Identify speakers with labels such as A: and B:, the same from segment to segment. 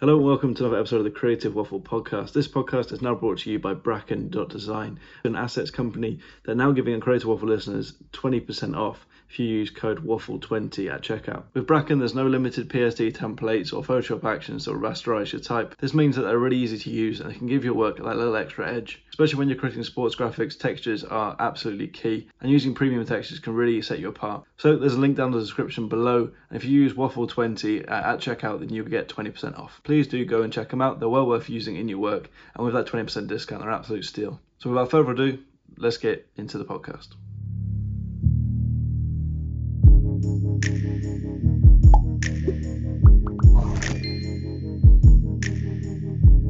A: Hello and welcome to another episode of the Creative Waffle podcast. This podcast is now brought to you by Bracken.design, an assets company that are now giving Creative Waffle listeners 20% off if you use code WAFFLE20 at checkout. With Bracken, there's no limited PSD templates or Photoshop actions that will rasterize your type. This means that they're really easy to use and they can give your work that little extra edge. Especially when you're creating sports graphics, textures are absolutely key, and using premium textures can really set you apart. So there's a link down in the description below, and if you use Waffle20 at checkout, then you'll get 20% off. Please do go and check them out. They're well worth using in your work, and with that 20% discount, they're absolute steal. So without further ado, let's get into the podcast.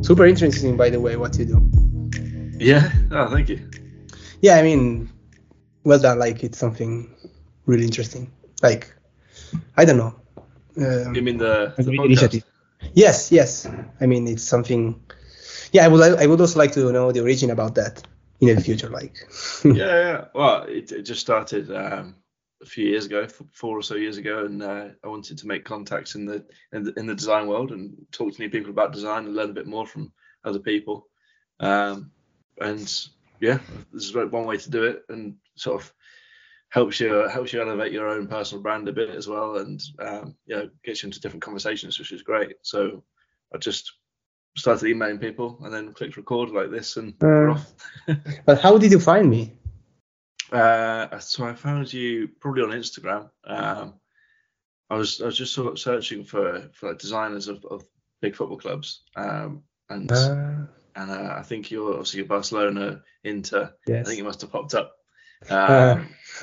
B: Super interesting, by the way, what you do.
A: Yeah. Oh, thank you.
B: Yeah, I mean, well done. Like it's something really interesting. Like, I don't know.
A: Um, you mean the, the
B: initiative? Yes, yes. I mean, it's something. Yeah, I would. I would also like to know the origin about that in the future. Like.
A: yeah, yeah. Well, it, it just started um, a few years ago, four or so years ago, and uh, I wanted to make contacts in the, in the, in the design world and talk to new people about design and learn a bit more from other people. Um, and yeah, this is one way to do it, and sort of helps you helps you elevate your own personal brand a bit as well, and um, you know gets you into different conversations, which is great. So I just started emailing people and then clicked record like this, and uh, off.
B: but how did you find me?
A: Uh, so I found you probably on Instagram. Um, I was I was just sort of searching for for like designers of, of big football clubs, um, and uh, and uh, I think you're obviously Barcelona, Inter. Yes. I think it must have popped up.
B: Um,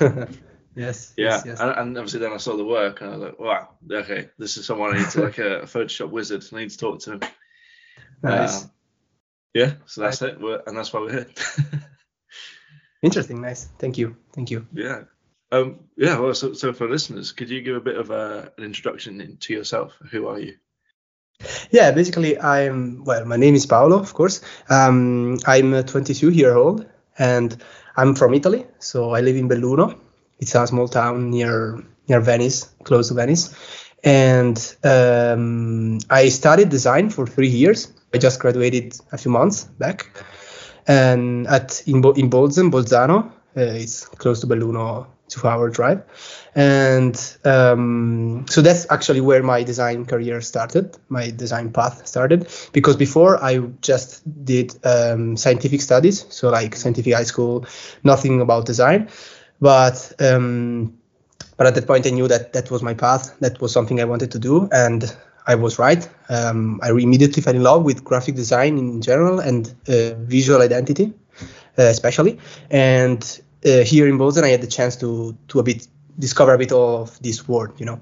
B: yes.
A: Yeah,
B: yes,
A: yes. And, and, obviously then I saw the work and I was like, wow, okay, this is someone I need to like a, a Photoshop wizard. I need to talk to him.
B: Nice.
A: Um, yeah, so that's nice. it, we're, and that's why we're here.
B: Interesting. Nice. Thank you. Thank you.
A: Yeah. Um, yeah. Well, so, so for listeners, could you give a bit of a, an introduction to yourself? Who are you?
B: Yeah, basically, I'm well. My name is Paolo, of course. Um, I'm 22 year old, and I'm from Italy. So I live in Belluno. It's a small town near near Venice, close to Venice. And um, I studied design for three years. I just graduated a few months back and at in, Bo- in Bolzano, Bolzano. Uh, it's close to Belluno, two-hour drive, and um, so that's actually where my design career started. My design path started because before I just did um, scientific studies, so like scientific high school, nothing about design, but um, but at that point I knew that that was my path. That was something I wanted to do, and I was right. Um, I immediately fell in love with graphic design in general and uh, visual identity, uh, especially. And uh, here in Bolzano, I had the chance to to a bit discover a bit of this world, you know.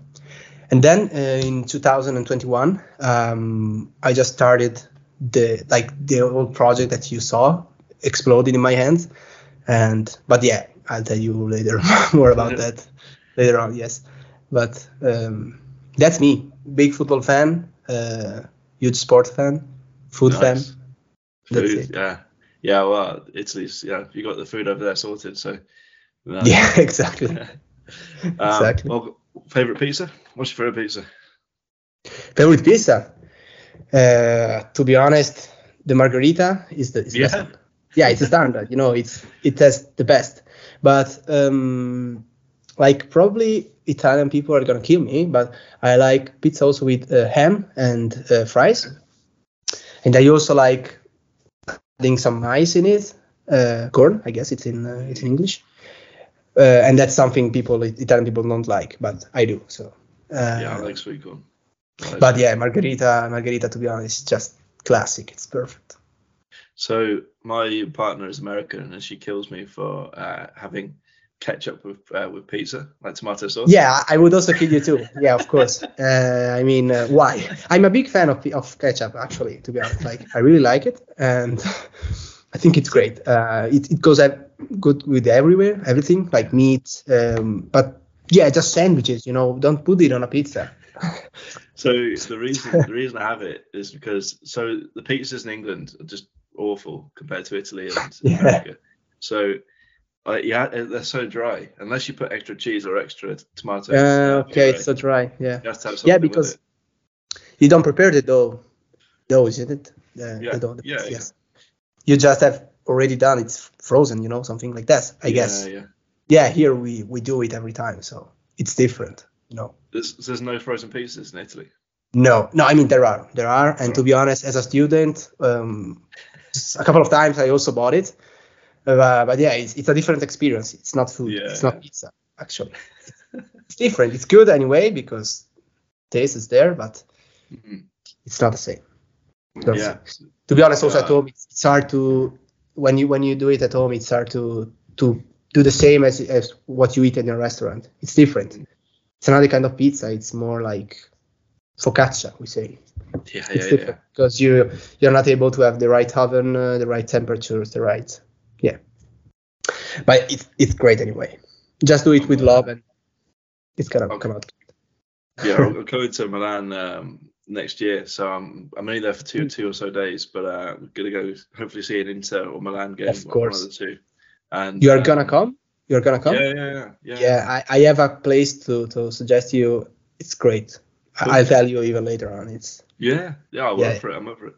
B: And then uh, in 2021, um, I just started the like the old project that you saw exploded in my hands. And but yeah, I'll tell you later more about that later on. Yes, but um, that's me big football fan, uh, huge sport fan, food nice. fan.
A: Food, yeah, yeah. Well, Italy's yeah. You got the food over there sorted, so.
B: Yeah, exactly. um,
A: exactly. Well, favorite pizza? What's your favorite pizza?
B: Favorite pizza? Uh, to be honest, the margherita is the, is
A: yeah.
B: The. Yeah, it's a standard. You know, it's it has the best. But um, like probably Italian people are gonna kill me, but I like pizza also with uh, ham and uh, fries, and I also like adding some ice in it, uh, corn. I guess it's in uh, it's in English, uh, and that's something people Italian people don't like, but I do. So
A: uh, yeah, I like sweet corn.
B: Like but yeah, margherita, margherita. To be honest, just classic. It's perfect.
A: So my partner is American, and she kills me for having ketchup with uh, with pizza, like tomato sauce.
B: Yeah, I would also kill you too. Yeah, of course. Uh, I mean, uh, why? I'm a big fan of of ketchup, actually. To be honest, like I really like it, and I think it's great. Uh, it it goes good with everywhere, everything like meat. Um, but yeah, just sandwiches. You know, don't put it on a pizza.
A: so the reason the reason I have it is because so the pizzas in England are just awful compared to Italy and yeah. America. So uh, yeah, they're so dry. Unless you put extra cheese or extra tomatoes.
B: Uh, okay, it's so dry. Yeah. yeah, because you don't prepare the dough dough, isn't it? The,
A: Yeah,
B: the dough, the
A: yeah, yeah.
B: yes. You just have already done it's frozen, you know, something like that. I guess.
A: Yeah, yeah.
B: Yeah, here we we do it every time, so it's different, you know.
A: There's, there's no frozen pizzas in Italy.
B: No, no, I mean there are, there are, and to be honest, as a student, um, a couple of times I also bought it, uh, but yeah, it's, it's a different experience. It's not food.
A: Yeah,
B: it's not pizza. Actually, it's different. It's good anyway because taste is there, but
A: Mhm.
B: it's not the same. That's-
A: Yeah.
B: To be honest, also at home, it's, it's hard to when you when you do it at home, it's hard to to do the same as as what you eat in a restaurant. It's different. It's another kind of pizza. It's more like focaccia, we say.
A: Yeah,
B: It's
A: yeah, yeah.
B: because you you're not able to have the right oven, uh, the right temperatures, the right yeah. But it's it's great anyway. Just do it with love, and it's gonna
A: Okay.
B: come out.
A: yeah, I'm coming to Milan um, next year, so I'm I'm only there for two two or so days, but uh, I'm gonna go hopefully see an Inter or Milan game,
B: Of
A: one
B: course.
A: of the two. And
B: You are
A: um,
B: gonna come. You're gonna come.
A: Yeah, yeah, yeah, yeah.
B: Yeah, I, I have a place to, to suggest you. It's great.
A: Cool.
B: I'll tell you even later on. It's
A: Yeah, yeah, I'm
B: Yeah.
A: up for it. I'm up for it.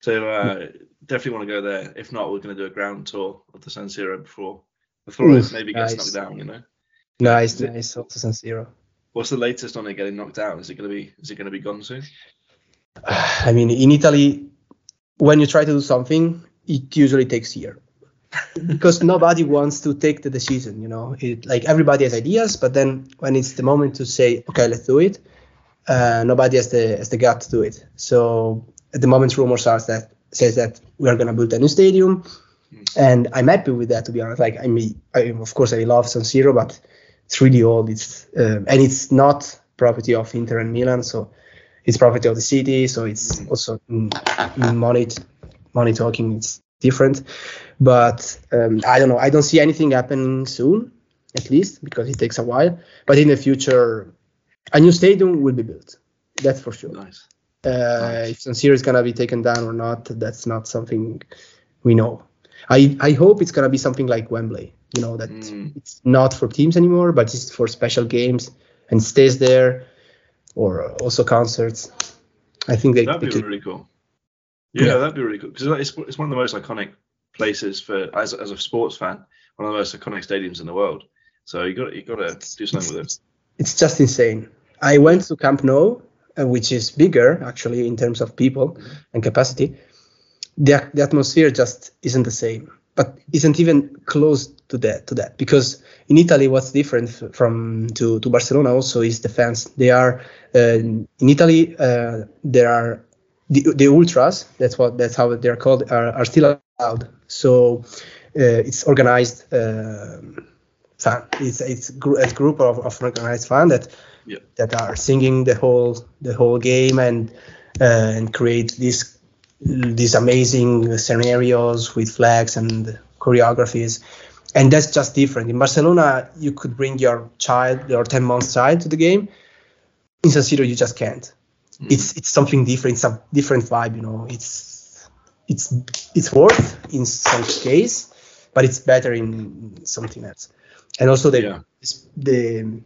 A: So uh, definitely want to go there. If not, we're going to do a ground tour of the San Siro before before
B: Oof,
A: it maybe gets
B: nice.
A: knocked down. You know,
B: nice,
A: it-
B: nice. Also San Siro.
A: what's the latest on it getting knocked down? Is it going to be is it to be gone soon?
B: I mean, in Italy, when you try to do something, it usually takes a year because nobody wants to take the decision. You know, it, like everybody has ideas, but then when it's the moment to say, okay, let's do it, uh, nobody has the has the gut to do it. So at the moment, rumors are that says that we are gonna build a new stadium, and I'm happy with that. To be honest, like I mean, I, of course, I love San Siro, but it's really old. It's um, and it's not property of Inter and Milan, so it's property of the city. So it's also mm, mm, money money talking. It's different, but um, I don't know. I don't see anything happening soon, at least because it takes a while. But in the future, a new stadium will be built. That's for sure.
A: Nice.
B: Uh,
A: Nice.
B: if San Siro is gonna be taken down or not, that's not something we know. I I hope it's gonna be something like Wembley. You know that
A: Mm.
B: it's not for teams anymore, but it's for special games and stays there, or also concerts. I think they,
A: That'd
B: they
A: be
B: could.
A: really cool. Yeah,
B: Yeah.
A: that'd be really cool because it's it's one of the most iconic places for as as a sports fan, one of the most iconic stadiums in the world. So you got you got to do something with it.
B: It's just insane. I went to Camp Nou, uh, which is bigger actually in terms of people and capacity. The, the atmosphere just isn't the same, but isn't even close to that to that because in Italy what's different f- from to, to Barcelona also is the fans. They are uh, in Italy uh, there are the, the ultras. That's what that's how they're called are, are still allowed. So uh, it's organized. um fan. It's it's gr- a group of, of organized fan that
A: Yeah.
B: that are singing the whole the whole game and uh, and create these these amazing scenarios with flags and choreographies. And that's just different. In Barcelona, you could bring your child, your 10 month child to the game. In San Siro, you just can't. Hmm. It's it's something different. It's a different vibe, you know. It's it's it's worth in some case, but it's better in something else. And also the
A: Yeah.
B: the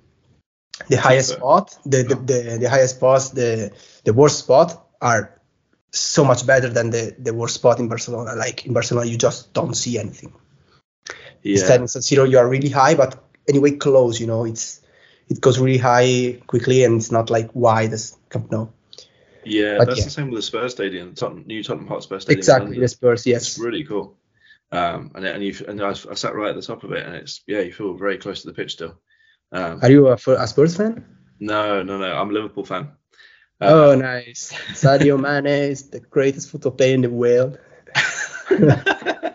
B: the highest spot, the the, uh-huh. the the highest spots, the the worst spot are so much better than the the worst spot in Barcelona. Like in Barcelona, you just don't see anything. Instead
A: Yeah,
B: in San Siro, you are really high, but anyway close. You know, it's it goes really high quickly, and it's not like wide as Camp Nou.
A: yeah.
B: But
A: That's
B: yeah.
A: the same with the Spurs stadium, Tottenham, new Tottenham Hotspur stadium.
B: Exactly, the Spurs. Yes, it's
A: really cool. Um, and and you and I, I sat right at the top of it, and it's yeah, you feel very close to the pitch still. Um,
B: are you a, a Spurs fan?
A: no, no, no. I'm a Liverpool fan.
B: Oh,
A: Uh,
B: nice. Sadio Mane is the greatest football player in the world.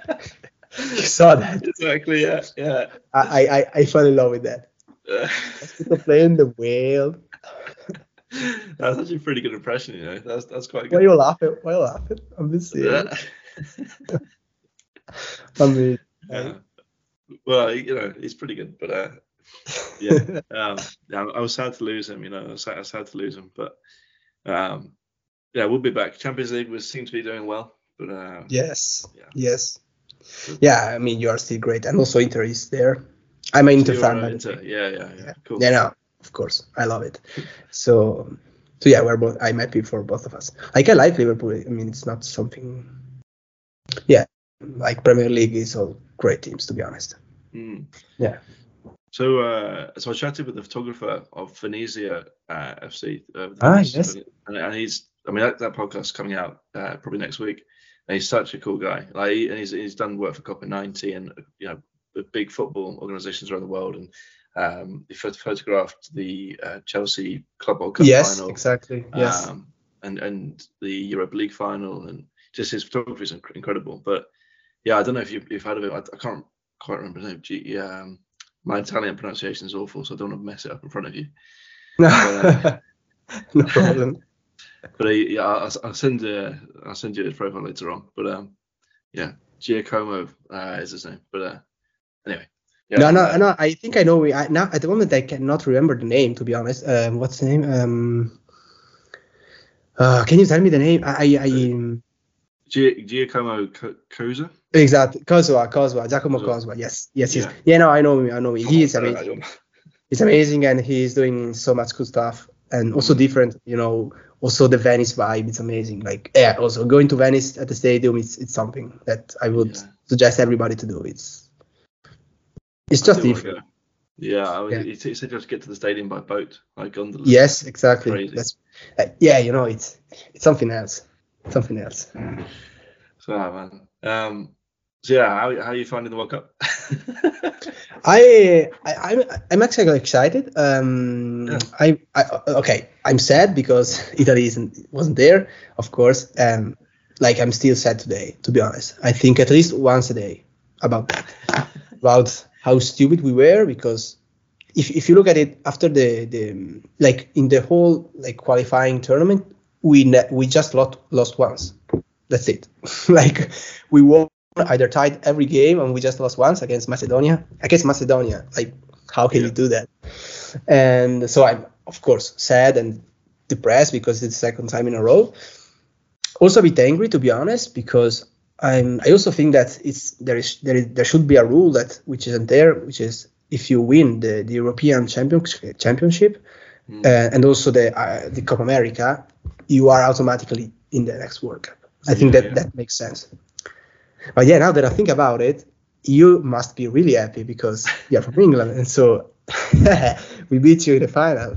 B: You saw that?
A: exactly. Yeah, yeah.
B: I I I fell in love with that.
A: Uh,
B: Football player in the world.
A: that's actually a pretty good impression. You know, that's that's quite good.
B: Why
A: good.
B: you laughing? Why you laughing? I'm just serious.
A: Yeah.
B: I mean,
A: Yeah. Well, you know, he's pretty good, but uh, yeah, um, yeah, I was sad to lose him. You know, I was sad, I was sad to lose him, but um, yeah, we'll be back. Champions League was seem to be doing well, but uh,
B: yes,
A: Yeah.
B: yes, yeah. I mean, you are still great, and also Inter is there. I'm an Inter fan.
A: are
B: by the
A: into-
B: way.
A: yeah, yeah, yeah, cool.
B: Yeah, no, of course, I love it. So, so yeah, we're both. I'm happy for both of us. Like I like Liverpool. I mean, it's not something. Yeah, like Premier League is all great teams to be honest.
A: Mm.
B: Yeah.
A: So, uh, so I chatted with the photographer of Venezia uh, FC. Uh,
B: Ah, yes.
A: And, and he's, I mean, that, that podcast's coming out uh, probably next week. And he's such a cool guy. Like, and he's he's done work for Copa 90 and you know big football organisations around the world. And um, he phot- photographed the uh, Chelsea Club World Cup
B: yes,
A: final.
B: exactly. Yes.
A: Um, and and the Europa League final, and just his photography is inc- incredible. But yeah, I don't know if you, you've heard of it. I, I can't quite remember the name. G, um, my Italian pronunciation is awful, so I don't want to mess it up in front of you.
B: no No problem.
A: But uh, yeah, I'll, I'll send uh, I'll send you his profile later on. But um, yeah, Giacomo uh, is his name. But uh, anyway. Yeah,
B: no, no, no. I think I know. we- I, now at the moment I cannot remember the name. To be honest, um, what's the name? Um, uh, can you tell me the name? I, I, I um,
A: Gi- Giacomo Co- Cosa.
B: Exactly. Cosua, Cosua, Giacomo. Cosua. Yes, yes, yes.
A: Yeah.
B: Yeah, no, I know him. I know him. He is
A: I don't- I
B: amazing. He's amazing, and he's doing so much cool stuff, and also different. You know, also the Venice vibe. It's amazing. Like, yeah. Also going to Venice at the stadium, it's it's something that I would
A: Yeah.
B: suggest everybody to do. It's it's just
A: I do wanna
B: different.
A: go. Yeah, I mean,
B: Yeah.
A: He, he said you have to get to the stadium by boat, like gondola.
B: Yes, exactly. That's uh, yeah, you know, it's it's something else. Something else.
A: So man. Um. So yeah, how how are you finding the World Cup?
B: I, I I'm I'm actually excited. Um,
A: Yeah.
B: I, I okay. I'm sad because Italy isn't wasn't there, of course. Um, like I'm still sad today, to be honest. I think at least once a day about that, about how stupid we were. Because if if you look at it after the the like in the whole like qualifying tournament, we ne- we just lost lost once. That's it. like we won either tied every game and we just lost once against Macedonia. Against Macedonia, like how can
A: Yeah.
B: you do that? And so I'm of course sad and depressed because it's the second time in a row. Also a bit angry to be honest because I'm I also think that it's there is there is there should be a rule that which isn't there, which is if you win the, the European championship championship
A: Mm.
B: uh, and also the uh, the Copa America, you are automatically in the next World Cup. I think
A: Yeah,
B: that
A: yeah.
B: that makes sense. But yeah, now that I think about it, you must be really happy because you're from England, and so we beat you in the final.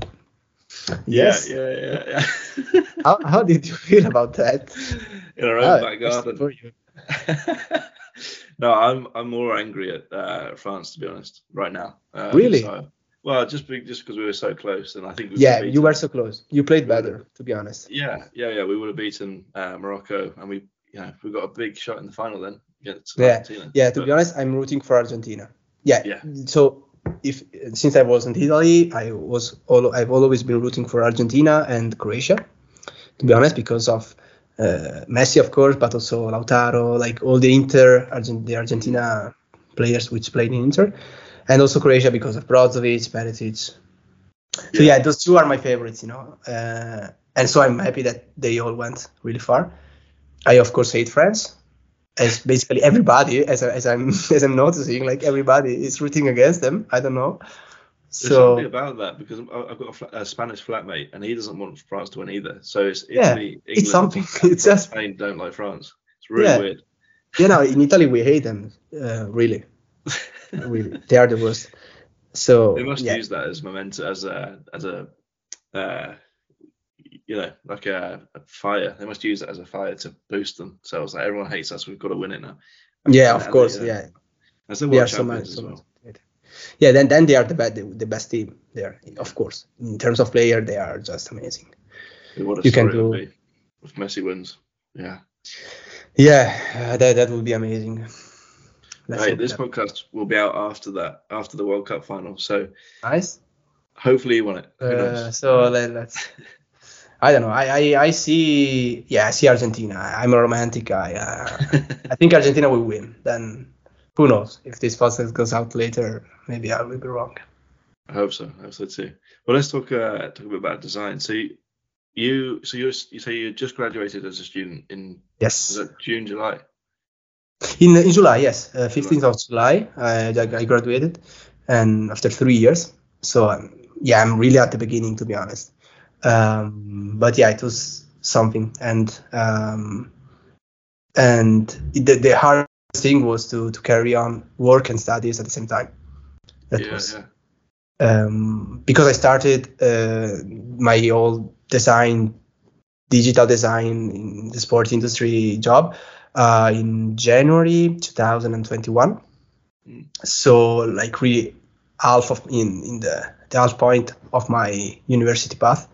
B: Yes.
A: Yeah, yeah, yeah. yeah.
B: How, how did you feel about that?
A: In our own back garden.
B: for you.
A: no, I'm I'm more angry at uh, France to be honest right now. Uh,
B: Really?
A: so- well, just be, just because we were so close, and I think we
B: Yeah, you were so close. You played better, to be honest.
A: Yeah, yeah, yeah. We would have beaten uh, Morocco, and we, you know, we got a big shot in the final then against
B: Yeah,
A: Argentina.
B: Yeah, to
A: But-
B: be honest, I'm rooting for Argentina. Yeah.
A: Yeah.
B: So if since I was in Italy, I was all I've always been rooting for Argentina and Croatia. To be honest, because of uh, Messi, of course, but also Lautaro, like all the Inter, Argent- the Argentina players which played in Inter, and also Croatia because of Brozovic, Perisic. So yeah, those two are my favorites, you know. Uh, and so I'm happy that they all went really far. I of course hate France, as basically everybody, as, I, as I'm as I'm noticing, like everybody is rooting against them. I don't know.
A: There's
B: So
A: something about that because I've got a, fla- a Spanish flatmate and he doesn't want France to win either. So it's
B: Yeah,
A: Italy,
B: it's something. It's just-
A: Spain don't like France. It's really
B: Yeah.
A: weird.
B: you know, in Italy we hate them. Uh, really, really, they are the worst. So
A: They must
B: yeah,
A: use that as momentum, as a as a uh, you know, like a, a fire. They must use it as a fire to boost themselves. Like everyone hates us, we've got to win it now.
B: yeah, of course,
A: they, uh,
B: yeah,
A: As the
B: they are
A: world
B: so much.
A: champions as well.
B: much. Yeah, then then they are the best the, the best team there. Of course, in terms of player, they are just amazing.
A: What a
B: You can
A: story it
B: do-
A: be if Messi wins. Yeah.
B: Yeah, uh, that that would be amazing. Let's
A: Hey, this
B: that-
A: podcast will be out after that, after the World Cup final. So
B: nice.
A: hopefully you won it. Who
B: Uh,
A: knows?
B: so let, let's. I don't know. I, I, I see. Yeah, I see Argentina. I'm a romantic guy. Uh, I think Argentina will win. Then who knows if this podcast goes out later? Maybe I will be wrong.
A: I hope so. I hope so too. Well, let's talk uh, talk a bit about design. So you, you so you say you just graduated as a student in
B: Yes.
A: June, July?
B: In in July, yes, uh, 15th of July, I, I graduated, and after three years. So um, yeah, I'm really at the beginning, to be honest. Um, but yeah, it was something, and um, and the, the hard thing was to to carry on work and studies at the same time. That
A: yeah,
B: was
A: yeah.
B: um, because I started uh, my old design, digital design in the sports industry job uh, in January 2021.
A: Mm.
B: So like really half of in in the the half point of my university path.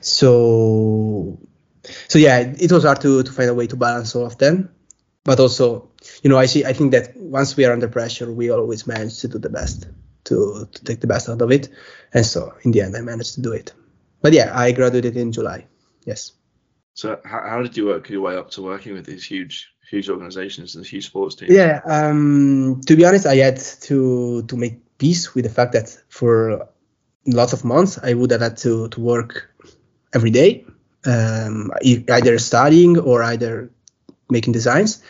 B: So so yeah, it was hard to to find a way to balance all of them. But also, you know, I see I think that once we are under pressure, we always manage to do the best to, to take the best out of it. And so in the end, I managed to do it. But yeah, I graduated in July. Yes.
A: So how, how did you work your way up to working with these huge huge organizations and huge sports teams?
B: Yeah. Um, to be honest, I had to to make peace with the fact that for lots of months I would have had to to work every day, um, either studying or either making designs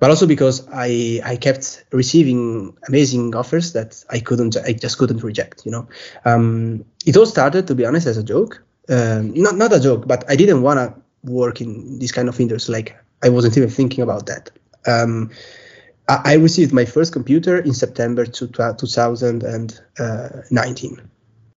B: but also because I I kept receiving amazing offers that I couldn't I just couldn't reject. You know, um, it all started to be honest as a joke, um, not not a joke, but I didn't want to work in this kind of industry. Like I wasn't even thinking about that. Um, I, I received my first computer in September to 2019.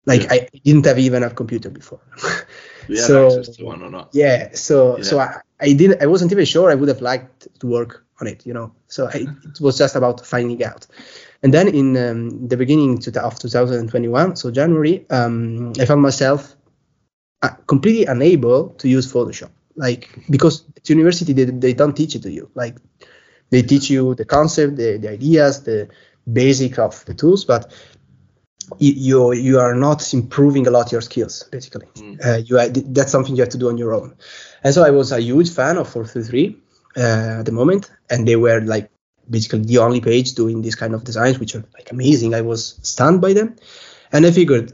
B: Like
A: Yeah.
B: I didn't have even a computer before.
A: Had
B: so-
A: access to one or not?
B: yeah so
A: Yeah.
B: so I, I didn't i wasn't even sure i would have liked to work on it you know so I, it was just about finding out and then in um, the beginning to- of 2021 so january um, i found myself uh, completely unable to use photoshop like because at university they, they don't teach it to you like they teach you the concept the, the ideas the basic of the tools but you you, are not improving a lot your skills basically.
A: Mm.
B: uh, you that's something you have to do on your own. And so i was a huge fan of 433 uh, at the moment and they were like basically the only page doing this kind of designs which are like amazing. I was stunned by them. And i figured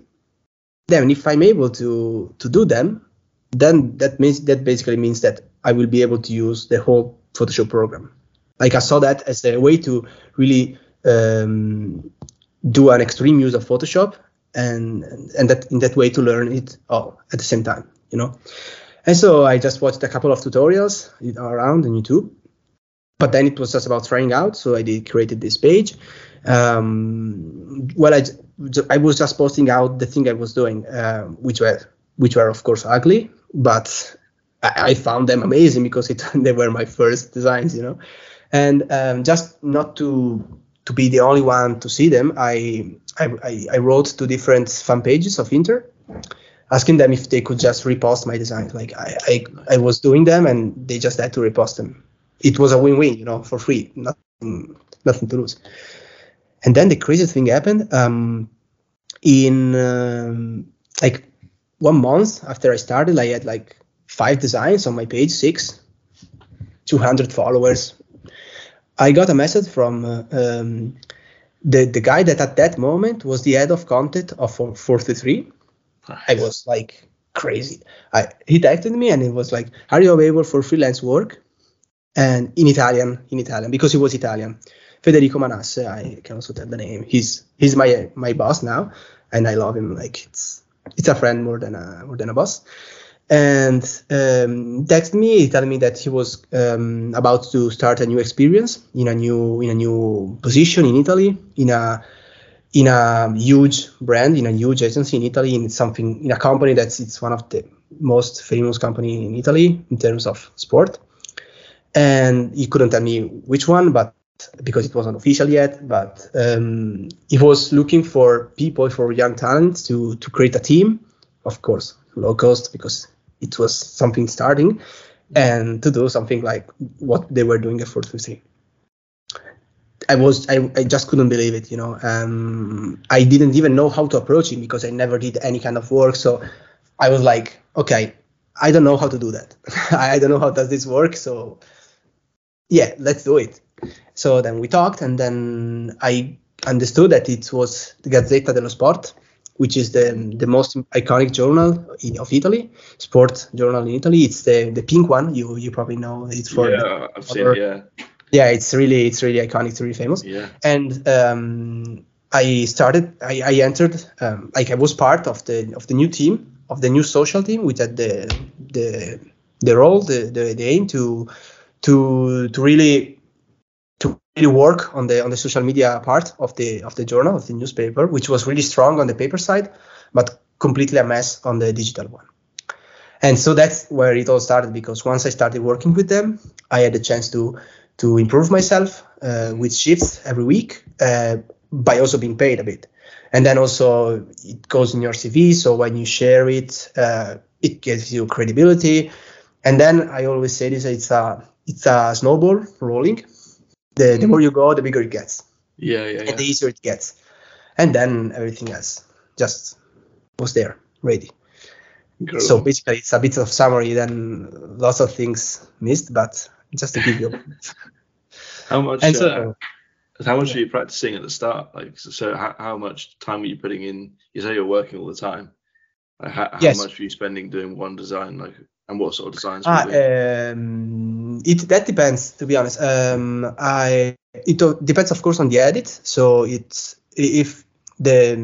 B: then if i'm able to to do them then that means that basically means that i will be able to use the whole photoshop program. Like i saw that as a way to really um, do an extreme use of photoshop and and that in that way to learn it all at the same time you know? And so i just watched a couple of tutorials around on youtube but then it was just about trying out so i did created this page. Um, well I I was just posting out the thing i was doing uh, which were which were of course ugly but i, I found them amazing because it they were my first designs you know? And um, just not to to be the only one to see them i i, I, wrote to different fan pages of inter asking them if they could just repost my designs like I, I i was doing them and they just had to repost them. It was a win-win you know for free nothing nothing to lose. And then the craziest thing happened um, in um, like one month after i started i had like five designs on my page six 200 followers i got a message from uh, um, the the guy that at that moment was the head of content of 433 i was like crazy. I, he texted me and it was like are you available for freelance work? And in italian in italian because he was italian. Federico manasse i can also tell the name. He's he's my my boss now and i love him like it's it's a friend more than a more than a boss and um, texted me telling me that he was um, about to start a new experience in a new in a new position in Italy in a in a huge brand in a huge agency in Italy in something in a company that's it's one of the most famous company in Italy in terms of sport. And he couldn't tell me which one but because it wasn't official yet but um, he was looking for people for young talents to to create a team. Of course low cost because it was something starting and to do something like what they were doing at 433 i was I, I just couldn't believe it you know um, i didn't even know how to approach it because i never did any kind of work. So i was like okay i don't know how to do that. I don't know how does this work. So yeah let's do it. So then we talked and then i understood that it was the gazzetta dello sport which is the the most iconic journal in, of Italy, sport journal in Italy. It's the the pink one. You you probably know it's for
A: yeah, I've seen. Yeah,
B: yeah. It's really it's really iconic. It's really famous.
A: yeah.
B: And um, I started. I, I entered. Um, like I was part of the of the new team of the new social team, which had the the the role, the, the, the aim to to to really really work on the on the social media part of the of the journal of the newspaper, which was really strong on the paper side, but completely a mess on the digital one. And so that's where it all started because once I started working with them, I had a chance to to improve myself uh, with shifts every week uh, by also being paid a bit. And then also it goes in your CV. So when you share it, uh, it gives you credibility. And then I always say this: it's a it's a snowball rolling. The the more you go, the bigger it gets.
A: Yeah, yeah, yeah.
B: And the easier it gets. And then everything else just was there, ready. So basically, it's a bit of summary. Then lots of things missed, but just to give you.
A: how much?
B: and
A: uh, how much were you practicing at the start? Like, so, so how, how much time were you putting in? You say you're working all the time. Like, how, how
B: Yes.
A: much were you spending doing one design? Like, and what sort of designs?
B: ah, um, it that depends. To be honest, um, I it depends, of course, on the edit. So it's if the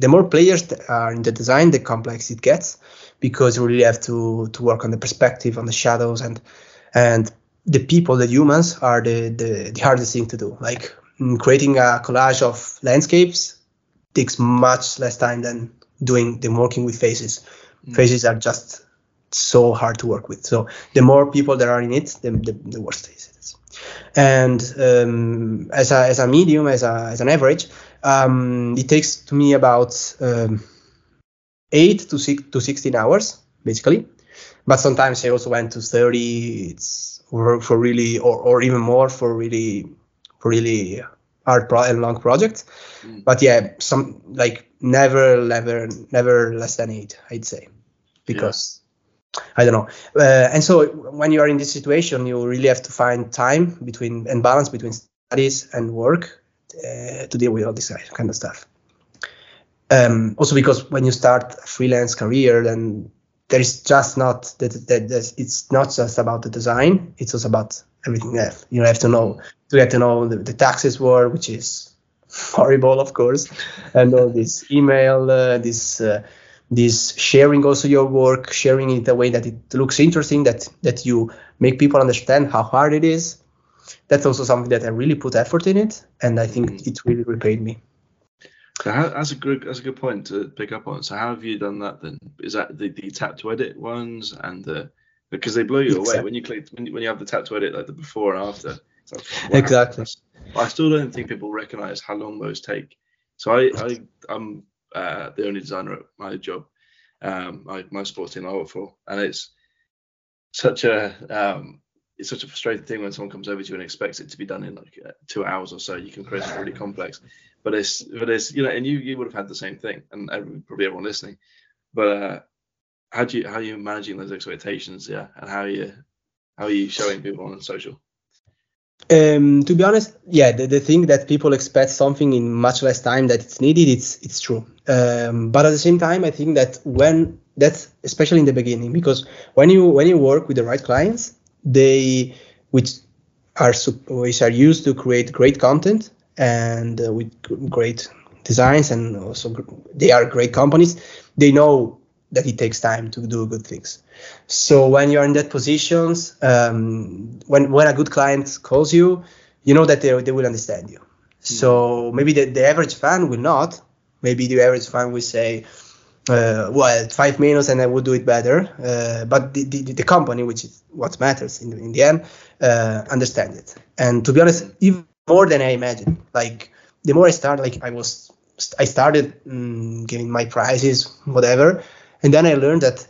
B: the more players that are in the design, the complex it gets because you really have to to work on the perspective, on the shadows, and and the people, the humans, are the the, the hardest thing to do. Like mm, creating a collage of landscapes takes much less time than doing the working with faces. Faces are just so hard to work with. So the more people that are in it, the, the, the worse it is. And um, as, a, as a medium, as, a, as an average, um, it takes to me about um, eight to six to 16 hours, basically. But sometimes I also went to 30. It's or for really, or, or even more for really, for really hard pro- and long projects.
A: Mm.
B: But yeah, some like never, never, never less than eight, I'd say, because I don't know. Uh, and so when you are in this situation, you really have to find time between and balance between studies and work uh, to deal with all this kind of stuff. Um, also, because when you start a freelance career, then there is just not that, that, that it's not just about the design; it's also about everything else. You have to know to get to know the, the taxes war, which is horrible, of course, and all this email, uh, this. This sharing also your work sharing it in a way that it looks interesting that that you make people understand how hard it is that's also something that i really put effort in it and i think mm-hmm. it really repaid me
A: So how, that's a good that's a good point to pick up on. So how have you done that then? Is that the, the tap to edit ones and the because they blow you away when you click when you, when you have the tap to edit like the before and after. Like, wow,
B: Exactly.
A: I still don't think people recognize how long those take. So I, I I'm uh, the only designer at my job, um, my, my sports team I work for, and it's such a um, it's such a frustrating thing when someone comes over to you and expects it to be done in like uh, two hours or so. You can create something really complex, but it's but it's you know, and you you would have had the same thing, and every, probably everyone listening. But uh, how do you how are you managing those expectations? Yeah, and how are you how are you showing people on social?
B: Um, to be honest yeah the, the thing that people expect something in much less time that it's needed it's it's true. Um, but at the same time i think that when that's especially in the beginning because when you when you work with the right clients they which are which are used to create great content and uh, with great designs and also they are great companies they know that it takes time to do good things. So when you're in that positions um, when when a good client calls you you know that they, they will understand you. So maybe the, the average fan will not. Maybe the average fan will say uh, well five minutes and I would do it better. Uh, but the, the, the company which is what matters in the, in the end uh, understand it. And to be honest even more than I imagined like the more I started like I was I started mm, giving my prizes whatever and then I learned that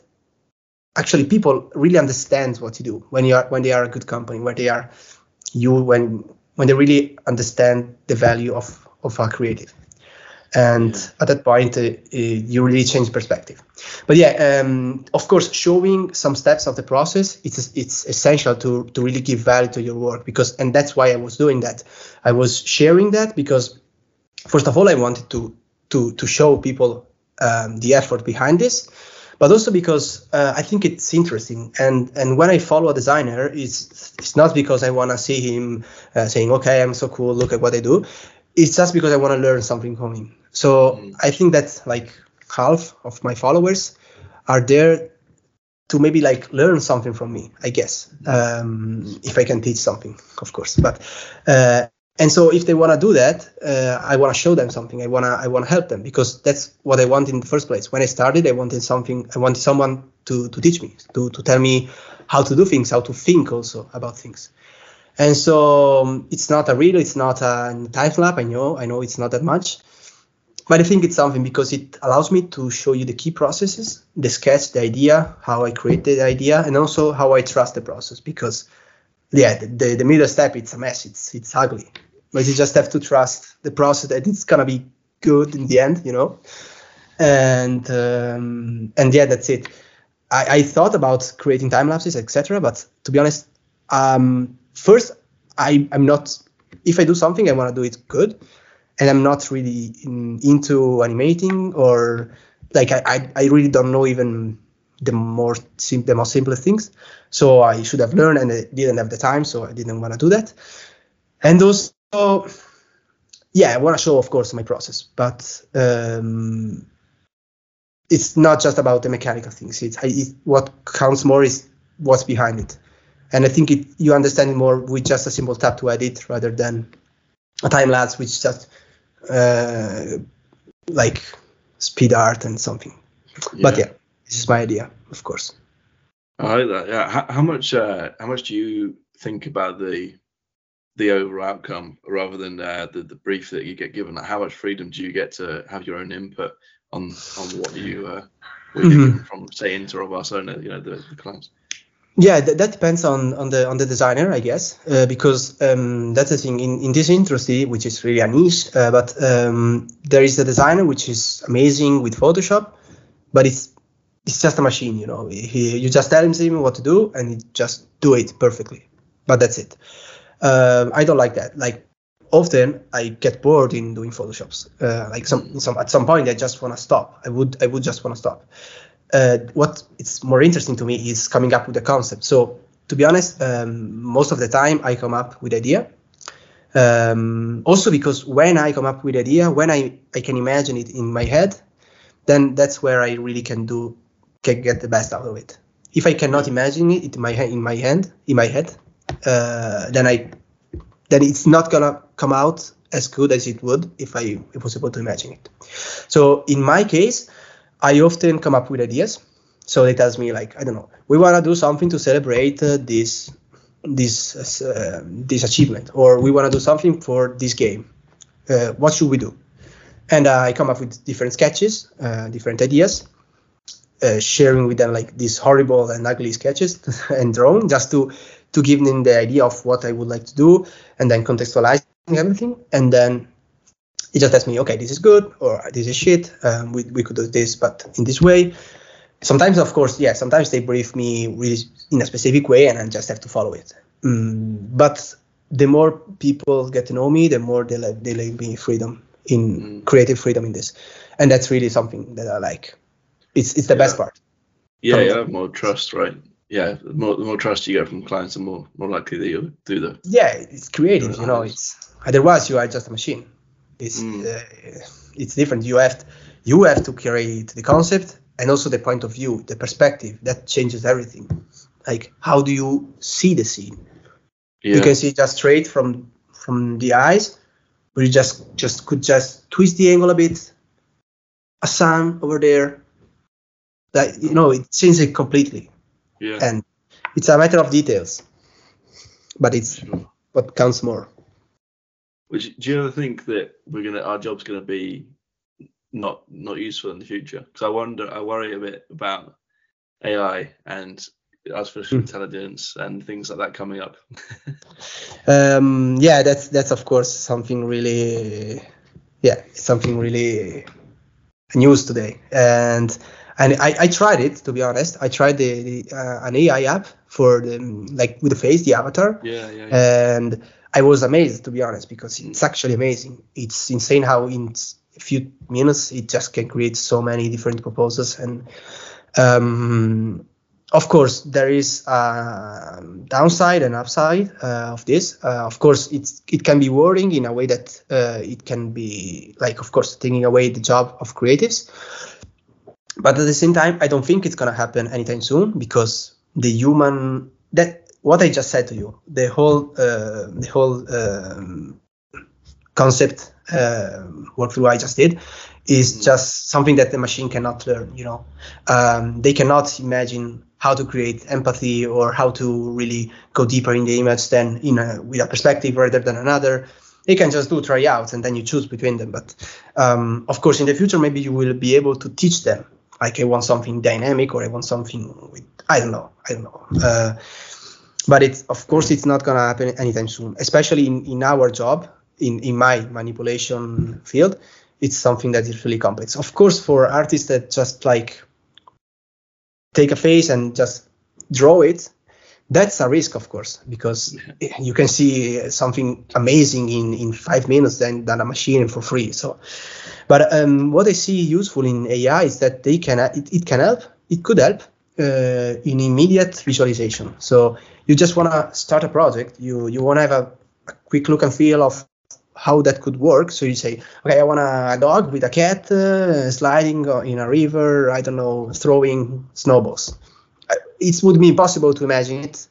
B: actually people really understand what you do when you are when they are a good company where they are you when when they really understand the value of of a creative. And at that point uh, uh, you really change perspective. But yeah um, of course showing some steps of the process it's it's essential to to really give value to your work because and that's why i was doing that. I was sharing that because first of all i wanted to to to show people um, the effort behind this but also because uh, I think it's interesting. And and when I follow a designer, it's it's not because I want to see him uh, saying, "Okay, I'm so cool. Look at what I do." It's just because I want to learn something from him. So
A: Mm.
B: I think that like half of my followers are there to maybe like learn something from me, I guess, um, if I can teach something, of course. But uh, and so if they want to do that, uh, I want to show them something. I wanna I wanna help them because that's what I want in the first place. When I started, I wanted something. I wanted someone to to teach me, to to tell me how to do things, how to think also about things. And so um, it's not a real it's not a time lapse. I know, I know it's not that much, but I think it's something because it allows me to show you the key processes, the sketch, the idea, how I create the idea, and also how I trust the process. Because yeah, the, the middle step it's a mess, it's it's ugly, but you just have to trust the process that it's gonna be good in the end, you know. And um, and yeah, that's it. I, I thought about creating time lapses, etc. But to be honest, um, first I I'm not. If I do something, I want to do it good and I'm not really in, into animating or like I, I, I really don't know even the more sim- the most simple things. So I should have learned and I didn't have the time, so I didn't want to do that. And also, yeah, I want to show, of course, my process, but um, it's not just about the mechanical things. It's I, it, what counts more is what's behind it, and I think it you understand it more with just a simple tap to edit rather than a time lapse, which just uh, like speed art and something. Yeah. But yeah, this is my idea, of course.
A: I like that. Yeah. How, how much? Uh, how much do you think about the the overall outcome rather than uh, the the brief that you get given? Like how much freedom do you get to have your own input on on what you uh, what mm-hmm. from say Inter or Barcelona? You know the, the clients.
B: Yeah, that, that depends on, on the on the designer, I guess, uh, because um, that's the thing in, in this industry, which is really a niche. Uh, but um, there is a designer which is amazing with Photoshop, but it's it's just a machine, you know. He, you just tell him what to do, and he just do it perfectly. But that's it. Um, I don't like that. Like often, I get bored in doing Photoshops. Uh, like some some at some point, I just want to stop. I would I would just want to stop uh, what is more interesting to me is coming up with a concept. So to be honest, um, most of the time I come up with idea. Um, also because when I come up with idea, when I, I can imagine it in my head, then that's where I really can do can get the best out of it. If I cannot imagine it in my in my hand in my head, uh, then I then it's not gonna come out as good as it would if I if was able to imagine it. So in my case, I often come up with ideas. So they tells me like I don't know, we want to do something to celebrate uh, this this uh, this achievement, or we want to do something for this game. Uh, what should we do? And I come up with different sketches, uh, different ideas, uh, sharing with them like these horrible and ugly sketches and drawing, just to to give them the idea of what I would like to do, and then contextualizing everything, and then he just tells me, okay, this is good or this is shit. Um, we, we could do this, but in this way. Sometimes, of course, yeah, sometimes they brief me really in a specific way and I just have to follow it. Mm, but the more people get to know me, the more they let, they let me freedom in mm. creative freedom in this. And that's really something that I like. It's, it's the yeah. best part.
A: Yeah, yeah, more trust, right? Yeah, the more, the more trust you get from clients, the more more likely that you'll do that.
B: Yeah, it's creative, you know. It's otherwise you are just a machine. It's mm. uh, it's different. You have to, you have to create the concept and also the point of view, the perspective. That changes everything. Like how do you see the scene? Yeah. You can see just straight from from the eyes, but you just just could just twist the angle a bit. A sun over there. That you know it changes it completely.
A: Yeah.
B: And it's a matter of details, but it's sure. what counts more.
A: Which do you ever think that we're gonna our job's gonna be not not useful in the future? Because I wonder, I worry a bit about AI and artificial mm. intelligence and things like that coming up.
B: um, yeah, that's that's of course something really, yeah, something really news today. And and I, I tried it to be honest. I tried the, the uh, an AI app for the like with the face, the avatar.
A: Yeah, yeah. yeah.
B: And I was amazed to be honest because it's actually amazing. It's insane how in a few minutes it just can create so many different proposals and um, of course there is a downside and upside uh, of this uh, of course it's it can be worrying in a way that uh, it can be like of course taking away the job of creatives but at the same time, I don't think it's gonna happen anytime soon because the human that what I just said to you, the whole uh, the whole um, concept uh, workflow I just did is mm-hmm. just something that the machine cannot learn. You know, um, they cannot imagine how to create empathy or how to really go deeper in the image than in a, with a perspective rather than another. They can just do tryouts and then you choose between them. But um, of course, in the future, maybe you will be able to teach them. Like I want something dynamic or I want something with I don't know, I don't know. Uh, but it's of course it's not gonna happen anytime soon, especially in, in our job, in, in my manipulation field. It's something that is really complex. Of course, for artists that just like take a face and just draw it that's a risk of course because you can see something amazing in in five minutes than, than a machine for free. So but um, what i see useful in ai is that they can it, it can help it could help uh, in immediate visualization. So you just want to start a project you you want to have a, a, quick look and feel of how that could work. So you say okay i want a dog with a cat uh, sliding in a river i don't know throwing snowballs it would be impossible to imagine it.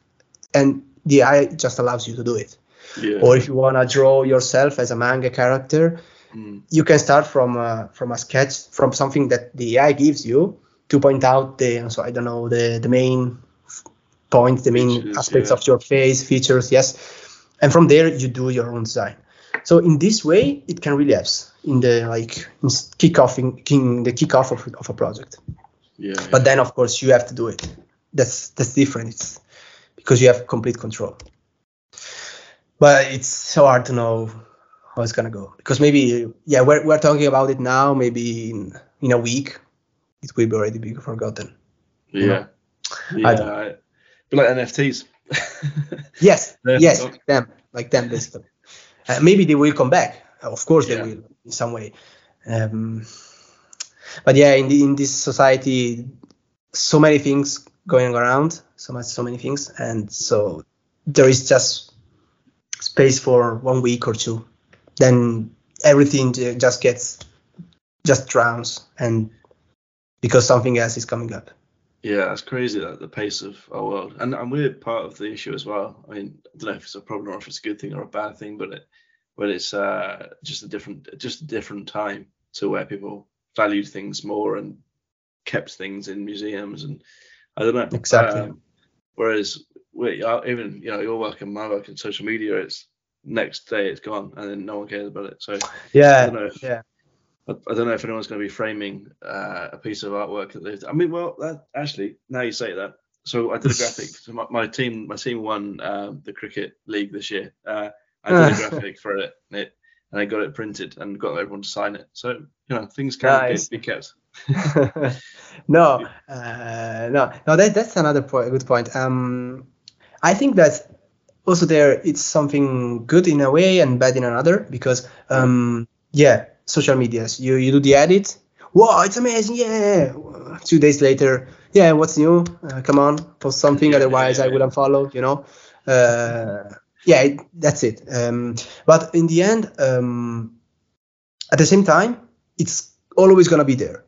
B: And the AI just allows you to do it. Yeah. or if you want to draw yourself as a manga character mm. you can start from a, from a sketch from something that the AI gives you to point out the so I don't know the the main points the main features, aspects yeah. of your face features yes. And from there you do your own design. So in this way it can really help in the like in kickoff in, in the kickoff of, of a project. Yeah, yeah, but then of course you have to do it that's that's different. It's because you have complete control. But it's so hard to know how it's gonna go because maybe yeah we're we're talking about it now. Maybe in in a week it will be already be forgotten.
A: Yeah, yeah. I but like NFTs.
B: yes, yes, like them, like them basically. Uh, maybe they will come back. Of course they yeah. will in some way. Um, but yeah, in the, in this society, so many things going around, so much, so many things, and so there is just space for one week or two. Then everything just gets just drowns, and because something else is coming up.
A: Yeah, it's crazy that the pace of our world, and and we're part of the issue as well. I mean, I don't know if it's a problem or if it's a good thing or a bad thing, but it, but it's uh, just a different just a different time to where people valued things more and kept things in museums and I don't know
B: exactly. Um,
A: whereas we, even you know your work and my work in social media, it's next day it's gone and then no one cares about it. So
B: yeah, I if, yeah.
A: I, I, don't know if anyone's going to be framing uh, a piece of artwork that they've. I mean, well, that, actually, now you say that. So I did a graphic. So my, my team, my team won uh, the cricket league this year. Uh, I did a graphic for it, it, and I got it printed and got everyone to sign it. So you know, things can nice. be, be kept.
B: no, uh, no, no. That, that's another point, good point. Um, I think that also there it's something good in a way and bad in another because um, yeah, social medias. You you do the edit. Wow, it's amazing! Yeah. Two days later, yeah, what's new? Uh, come on, post something. Yeah, otherwise, yeah, yeah. I will unfollow. You know. Uh, yeah, it, that's it. Um, but in the end, um, at the same time, it's always gonna be there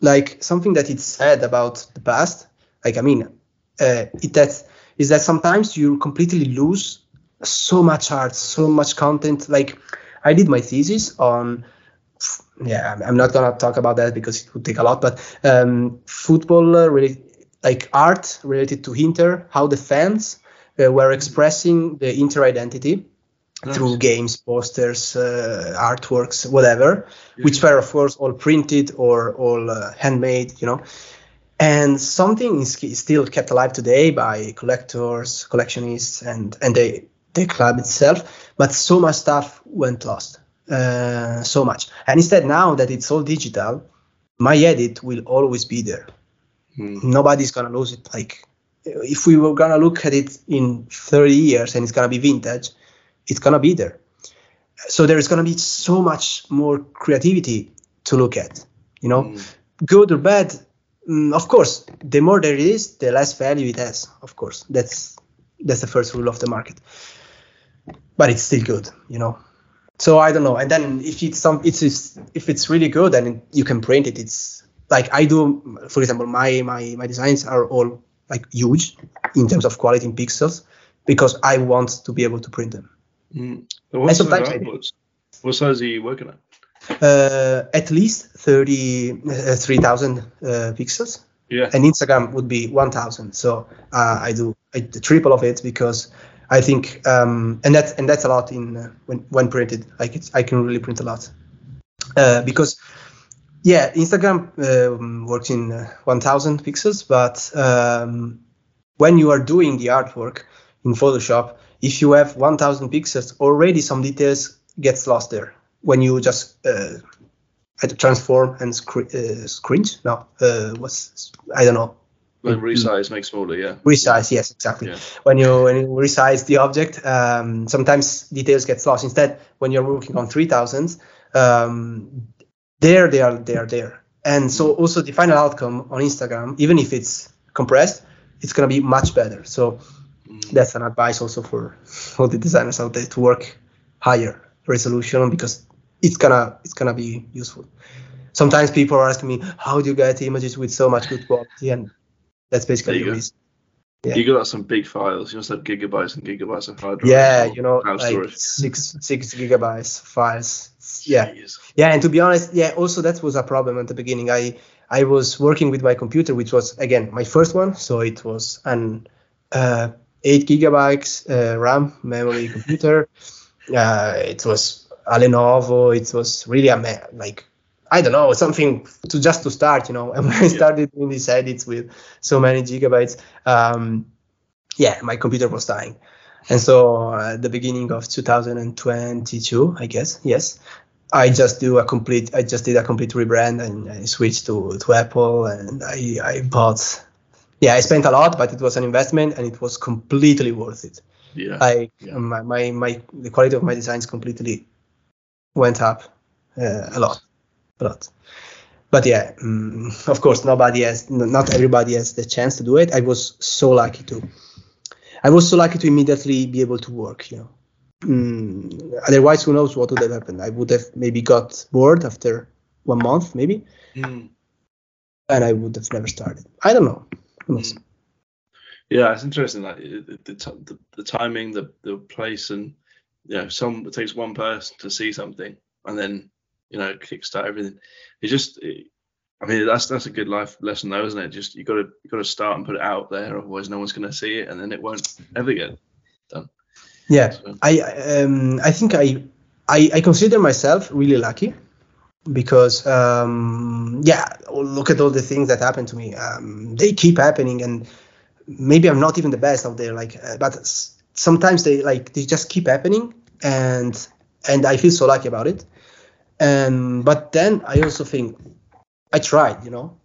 B: like something that it's said about the past like i mean uh, it that is that sometimes you completely lose so much art so much content like i did my thesis on yeah i'm not gonna talk about that because it would take a lot but um, football uh, really like art related to inter how the fans uh, were expressing the inter identity nice. through games, posters, uh, artworks, whatever, yeah. which were of course all printed or all uh, handmade, you know. And something is still kept alive today by collectors, collectionists, and and the the club itself. But so much stuff went lost, uh, so much. And instead, now that it's all digital, my edit will always be there. Hmm. Nobody's gonna lose it. Like if we were gonna look at it in 30 years and it's gonna be vintage, it's gonna be there. So there is gonna be so much more creativity to look at. You know, mm. good or bad. Mm, of course, the more there is, the less value it has. Of course, that's that's the first rule of the market. But it's still good, you know. So I don't know. And then if it's some, it's, it's if it's really good and you can print it, it's like I do, for example, my my my designs are all like huge in terms of quality in pixels because I want to be able to print them.
A: Mm. What,
B: And
A: size
B: sometimes
A: what size are you working at?
B: Uh, at least 30, uh, 3,000 uh, pixels.
A: Yeah.
B: and Instagram would be 1,000. So uh, I do I, the triple of it because I think, um, and that's and that's a lot in uh, when when printed. Like it's I can really print a lot uh, because yeah, Instagram um, works in uh, 1,000 pixels, but um, when you are doing the artwork in Photoshop, if you have 1,000 pixels, already some details gets lost there when you just uh, transform and scr- uh, scrunch. No, uh, what's I don't know.
A: Like resize, make smaller, yeah.
B: Resize, yes, exactly.
A: Yeah.
B: When you when you resize the object, um, sometimes details get lost. Instead, when you're working on 3000, um, there they are, they are there. And so also the final outcome on Instagram, even if it's compressed, it's gonna be much better. So
A: Mm.
B: that's an advice also for all the designers out there to work higher resolution because it's gonna it's gonna be useful. Sometimes people are asking me, how do you get images with so much good quality? And that's basically
A: There you
B: the reason. Yeah.
A: You got some big files. You must have gigabytes and gigabytes of hard drive.
B: Yeah, you know, like
A: storage.
B: six six gigabytes files. Yeah,
A: Jeez.
B: yeah, and to be honest, yeah, also that was a problem at the beginning. I I was working with my computer, which was again my first one, so it was an uh, eight gigabytes uh, RAM memory computer. Uh, it was a Lenovo. It was really a ma- like I don't know something to just to start, you know. And when I started doing these edits with so many gigabytes, um, yeah, my computer was dying. And so uh, at the beginning of 2022, I guess, yes, I just do a complete, I just did a complete rebrand and I switched to, to Apple and I, I bought, yeah, I spent a lot, but it was an investment and it was completely worth it.
A: Yeah.
B: Like
A: Yeah.
B: my, my, my, the quality of my designs completely went up uh, a lot, a lot. But yeah, mm, of course, nobody has, not everybody has the chance to do it. I was so lucky to. I was so lucky to immediately be able to work, you know. Mm, otherwise, who knows what would have happened? I would have maybe got bored after one month, maybe,
A: Mm.
B: and I would have never started. I don't know.
A: Mm. Yeah, it's interesting. Like it- the, the the timing, the the place, and you know, some it takes one person to see something and then you know kickstart everything. It just, it, I mean, that's that's a good life lesson, though, isn't it? Just you got to you got to start and put it out there, otherwise no one's going to see it, and then it won't ever get done.
B: Yeah,
A: So,
B: I um, I think I, I I consider myself really lucky because um, yeah, look at all the things that happen to me. Um, they keep happening, and maybe I'm not even the best out there. Like, uh, but sometimes they like they just keep happening, and and I feel so lucky about it. And but then I also think I tried, you know.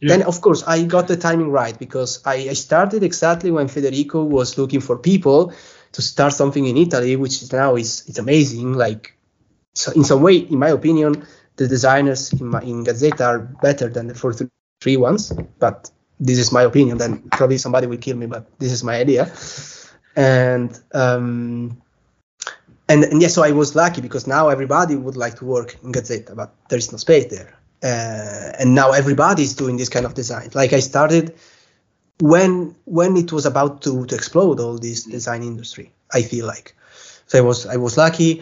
A: Yeah.
B: Then of course I got the timing right because I, I started exactly when Federico was looking for people to start something in Italy, which is now is it's amazing. Like so in some way, in my opinion, the designers in my in Gazzetta are better than the 43 ones. But this is my opinion. Then probably somebody will kill me, but this is my idea. And um, and, and yeah, so I was lucky because now everybody would like to work in Gazzetta, but there is no space there. Uh, and now everybody is doing this kind of design. Like I started when when it was about to, to explode all this design industry. I feel like so I was I was lucky,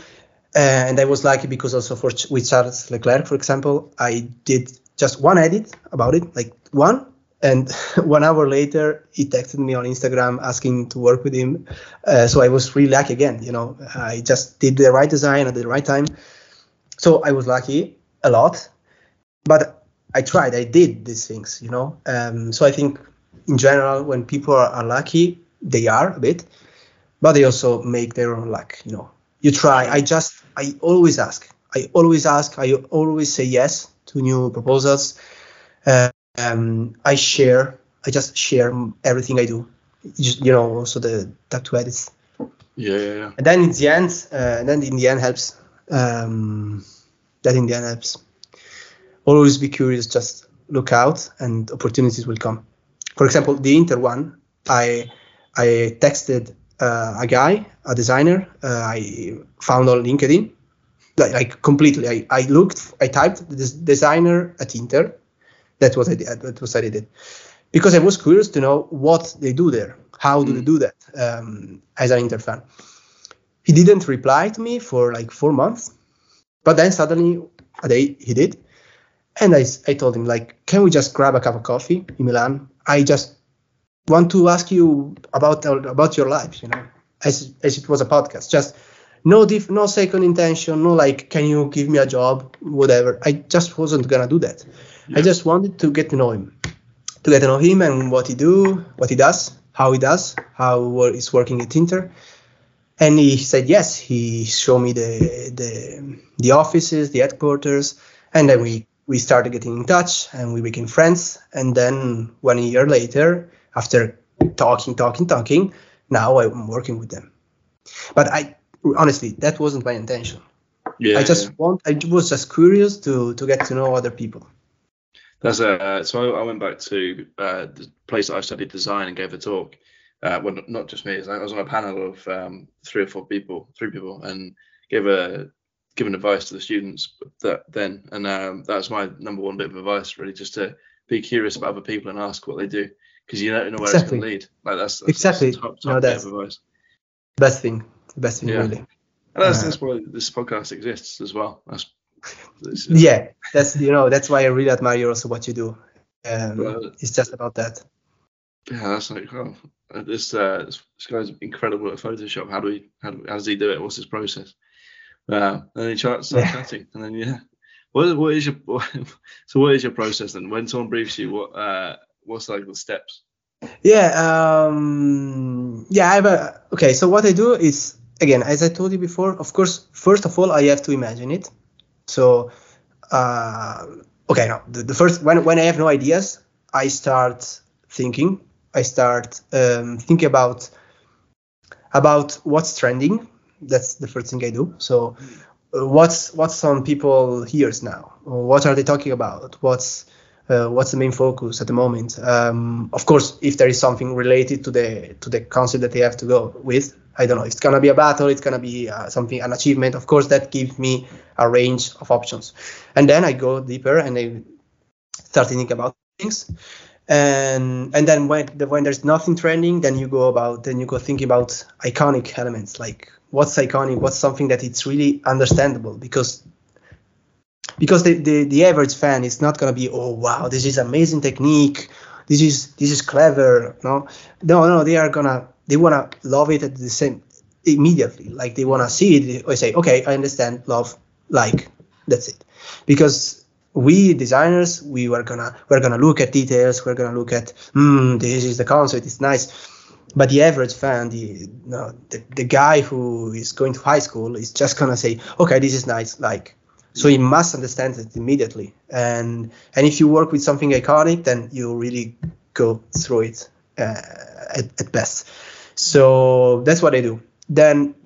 B: uh, and I was lucky because also for with Charles Leclerc, for example, I did just one edit about it, like one, and one hour later he texted me on Instagram asking to work with him. Uh, so I was really lucky again. You know, I just did the right design at the right time. So I was lucky a lot, but I tried. I did these things. You know, um, so I think in general, when people are, are lucky, they are a bit, but they also make their own luck. You know, you try. I just, I always ask. I always ask. I always say yes to new proposals. Uh, um, I share. I just share everything I do. Just, you know, also the tattoo edits.
A: yeah, yeah, yeah.
B: And then in the end, uh, and then in the end helps. Um, that in the end helps. Always be curious. Just look out, and opportunities will come. For example, the Inter one, I I texted uh, a guy, a designer. Uh, I found on LinkedIn, like, like completely. I, I looked, I typed this designer at Inter, That was I did. That was I did because I was curious to know what they do there. How do mm. they do that um, as an Inter fan? He didn't reply to me for like four months, but then suddenly a day he did, and I, I told him like, can we just grab a cup of coffee in Milan? I just want to ask you about about your life, you know, as as it was a podcast. Just no diff, no second intention, no like, can you give me a job, whatever. I just wasn't gonna do that. Yeah. I just wanted to get to know him, to get to know him and what he do, what he does, how he does, how he's working at Inter. And he said yes. He showed me the the the offices, the headquarters, and then we we started getting in touch and we became friends. And then one year later, after talking, talking, talking, now I'm working with them. But I honestly, that wasn't my intention. Yeah, I just want. I was just curious to to get to know other people.
A: That's uh, so I, I went back to uh, the place that I studied design and gave a talk. Uh, well, not just me. I was on a panel of um, three or four people, three people, and gave a given advice to the students that then, and um, that's my number one bit of advice, really, just to be curious about other people and ask what they do, because you don't know where exactly. it's going to lead. Like that's, that's
B: exactly that's top, top no, that's advice. Best thing, best thing, yeah. really. And
A: that's, uh, that's why this podcast exists as well. That's,
B: that's uh, yeah, that's you know that's why I really admire also what you do. Um, it's just about that.
A: Yeah, that's like oh, this uh, this guy's incredible at Photoshop. How do we how, do, how does he do it? What's his process? Uh, and then he starts yeah. chatting, and then yeah. What what is your so what is your process then? When someone briefs you, what uh what's like the steps?
B: Yeah, um, yeah. I have a okay. So what I do is again, as I told you before. Of course, first of all, I have to imagine it. So, uh, okay, no. The, the first when when I have no ideas, I start thinking. I start um, thinking about about what's trending that's the first thing I do. So, uh, what's what's on people hears now? What are they talking about? What's uh, what's the main focus at the moment? Um, of course, if there is something related to the to the concept that they have to go with, I don't know. It's gonna be a battle. It's gonna be uh, something an achievement. Of course, that gives me a range of options, and then I go deeper and I start thinking about things and and then when when there's nothing trending then you go about then you go thinking about iconic elements like what's iconic what's something that it's really understandable because because the, the, the average fan is not to be oh wow this is amazing technique. This is this is clever no? No no they are gonna they want to love it at the same immediately. Like they want to see it or say okay i understand love like that's it. Because we designers we were gonna we're gonna look at details we're gonna look at hmm this is the concept it's nice but the average fan, the, the the guy who is going to high school is just gonna say, okay, this is nice, like. So he must understand it immediately, and and if you work with something iconic, then you really go through it uh, at, at best. So that's what I do. Then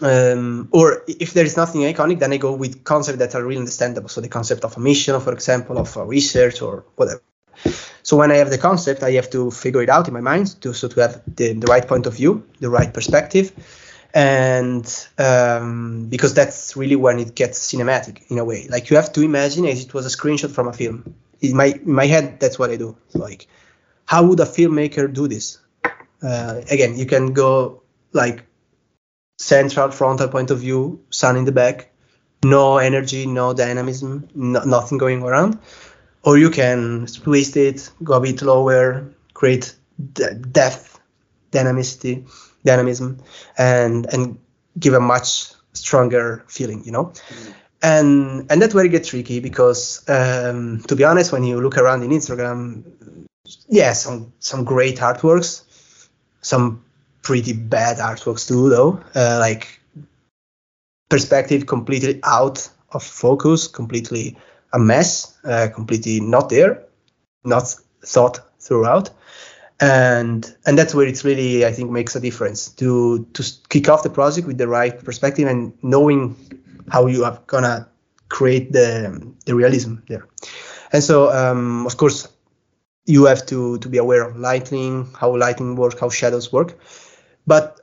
B: um, or if there is nothing iconic, then I go with concepts that are really understandable. So the concept of a mission, for example, of a research or whatever. So when I have the concept, I have to figure it out in my mind to so to have the, the right point of view, the right perspective, and um, because that's really when it gets cinematic in a way. Like you have to imagine as it was a screenshot from a film. In my in my head, that's what I do. Like, how would a filmmaker do this? Uh, again, you can go like central frontal point of view, sun in the back, no energy, no dynamism, no, nothing going around or you can twist it, go a bit lower, create depth, dynamicity, dynamism, and and give a much stronger feeling, you know. Mm. And and that's where it gets tricky because um, to be honest, when you look around in Instagram, yeah, some some great artworks, some pretty bad artworks too, though. Uh, like perspective completely out of focus, completely a mess, uh, completely not there, not thought throughout, and and that's where it's really I think makes a difference to to kick off the project with the right perspective and knowing how you are gonna create the the realism there. And so um, of course you have to to be aware of lighting, how lighting works, how shadows work, but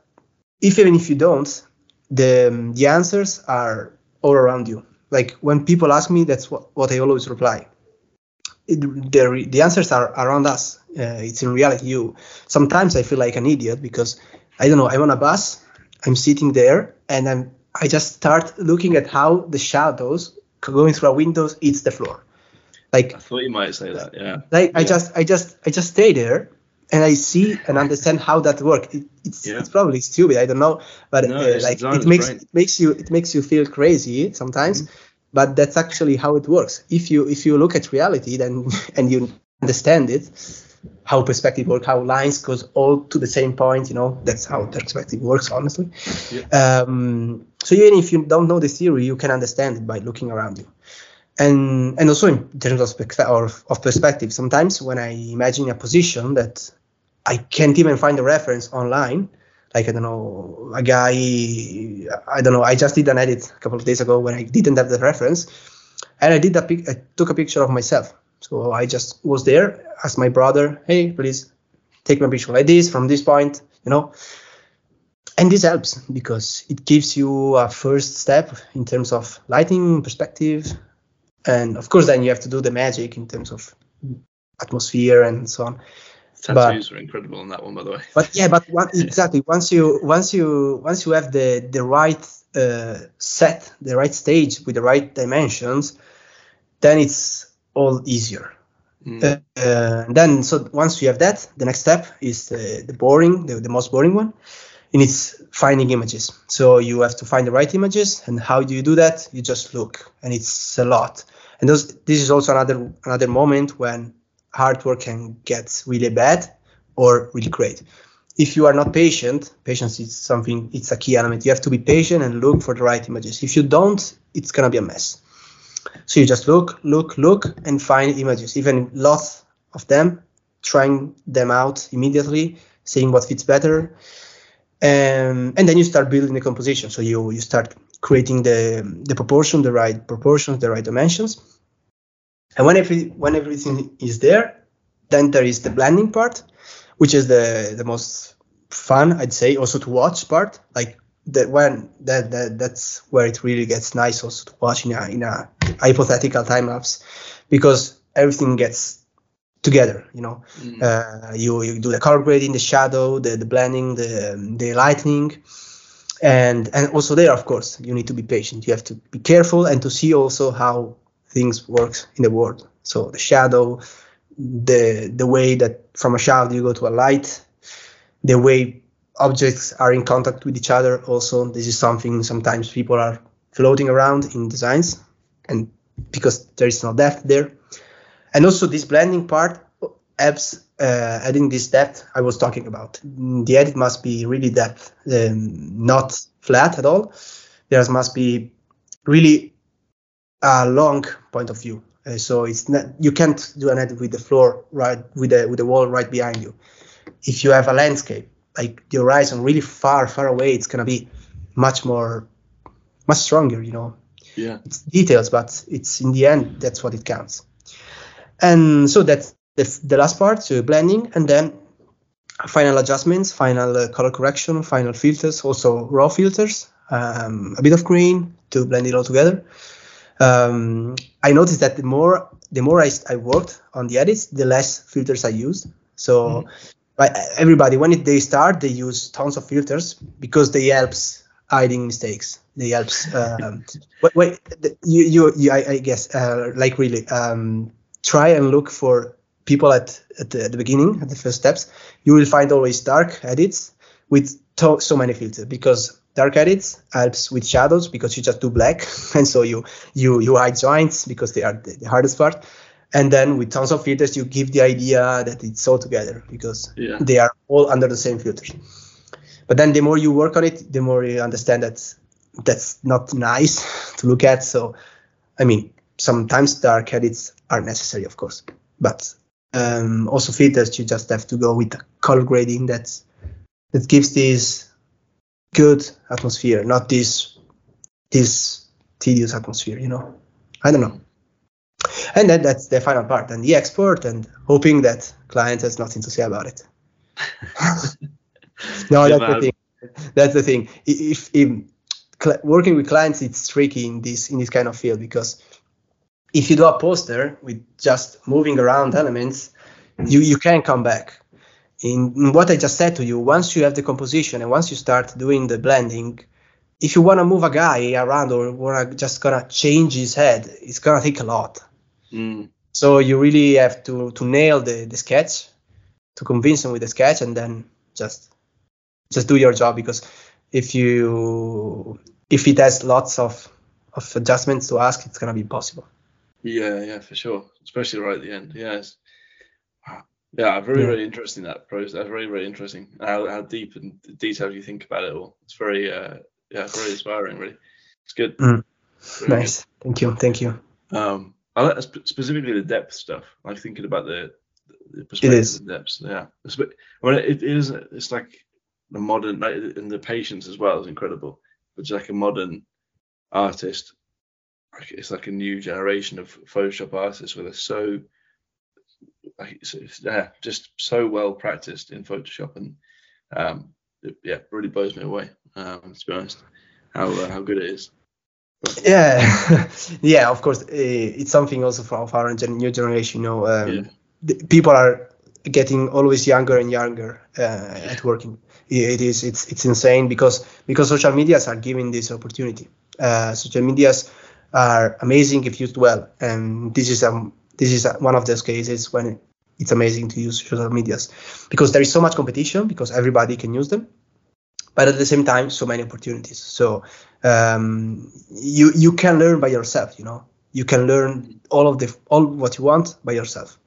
B: if even if you don't, the the answers are all around you like when people ask me, that's what, what I always reply. it, the the answers are around us. Uh, it's in reality you. Sometimes I feel like an idiot because I don't know. I'm on a bus. I'm sitting there and I'm I just start looking at how the shadows going through a windows hits the floor. Like
A: I thought you might say that. Yeah.
B: Like
A: yeah.
B: I just I just I just stay there and I see and understand how that works. It, it's
A: Yeah.
B: it's probably stupid. I don't know, but
A: No,
B: uh, like it makes it makes you it makes you feel crazy sometimes.
A: Mm-hmm.
B: But that's actually how it works. If you if you look at reality, then and you understand it, how perspective works, how lines goes all to the same point. You know, that's how perspective works. Honestly. Um, so even if you don't know the theory, you can understand it by looking around you and and also in terms of, of perspective sometimes when i imagine a position that i can't even find a reference online. Like i don't know a guy i don't know i just did an edit a couple of days ago when i didn't have the reference and i did pic- i took a picture of myself. So i just was there asked my brother hey please take my picture like this from this point you know? And this helps because it gives you a first step in terms of lighting perspective. And of course then you have to do the magic in terms of atmosphere and so on
A: Tattoos are incredible on that one, by the way.
B: but yeah but one, exactly once you once you once you have the the right uh, set the right stage with the right dimensions then it's all easier
A: Mm.
B: uh, uh, then so once you have that the next step is the, the boring the, the most boring one and it's finding images so you have to find the right images and how do you do that you just look and it's a lot and those, this is also another another moment when artwork can get really bad or really great. If you are not patient patience is something it's a key element. You have to be patient and look for the right images. If you don't it's gonna be a mess. So you just look, look, look, and find images, even lots of them, trying them out immediately, seeing what fits better, um, and then you start building the composition. So you you start creating the the proportion, the right proportions, the right dimensions, and when every when everything is there, then there is the blending part, which is the the most fun, I'd say, also to watch part, like that when that, that that's where it really gets nice also to watch in a in a hypothetical time lapse because everything gets together you know?
A: Mm.
B: uh, you you do the color grading the shadow the the blending the the lighting and and also there of course you need to be patient. You have to be careful and to see also how things works in the world. So the shadow the the way that from a shadow you go to a light the way objects are in contact with each other also this is something sometimes people are floating around in designs and because there is no depth there. And also this blending part helps uh, adding this depth i was talking about. The edit must be really depth um, not flat at all. There must be really a long point of view. Uh, so it's not you can't do an edit with the floor right with the with the wall right behind you. If you have a landscape like the horizon really far far away it's gonna be much more much stronger you know?
A: Yeah.
B: it's details but it's in the end that's what it counts. And so that's the, the last part so blending and then final adjustments final uh, color correction final filters also raw filters um, a bit of green to blend it all together um, i noticed that the more the more I, I worked on the edits the less filters i used. So but everybody when it, they start they use tons of filters because they helps hiding mistakes. They helps um, wait, wait you, you, you I, I guess uh, like really um, try and look for people at, at, the, at the beginning at the first steps. You will find always dark edits with to- so many filters because dark edits helps with shadows because you just do black and so you you you hide joints because they are the, hardest part. And then with tons of filters you give the idea that it's all together because
A: Yeah.
B: they are all under the same filters. But then the more you work on it the more you understand that that's not nice to look at. So i mean sometimes dark edits are necessary of course but um, also filters you just have to go with the color grading that's that gives this good atmosphere not this this tedious atmosphere you know? I don't know. And then that's the final part and the export and hoping that client has nothing to say about it. No
A: Yeah,
B: that's the thing. That's the thing. If, if cl- working with clients it's tricky in this in this kind of field because if you do a poster with just moving around elements, you you can come back. In, what I just said to you, once you have the composition and once you start doing the blending, if you want to move a guy around or want to just gonna change his head, it's gonna take a lot.
A: Mm.
B: So you really have to to nail the, the sketch, to convince him with the sketch, and then just just do your job because if you if it has lots of of adjustments to ask, it's gonna be impossible.
A: Yeah, yeah, for sure. Especially right at the end. Yes. Yeah, very,
B: Yeah.
A: very very interesting that process. That's very, very interesting. How, how deep and detailed you think about it all. It's very, uh, yeah, very inspiring. Really, it's good.
B: Mm. Nice. Thank you. Thank you.
A: Um, I like specifically the depth stuff. Like thinking about the, the perspective and depths. Yeah, It's I mean, it, it is. It's like the modern, like, and the patience as well is incredible. But just like a modern artist, it's like a new generation of Photoshop artists where they're so, like, it's, it's, yeah, just so well practiced in Photoshop, and um, it, yeah, really blows me away. Um, to be honest, how uh, how good it is.
B: Yeah, yeah. Of course, uh, it's something also for our new generation. You know, um,
A: Yeah.
B: the, people are getting always younger and younger uh, at working. It is it's it's insane because because social medias are giving this opportunity. Uh, social medias are amazing if used well, and this is um this is one of those cases when it's amazing to use social medias because there is so much competition because everybody can use them, but at the same time so many opportunities. So um, you you can learn by yourself. You know, you can learn all of the all what you want by yourself.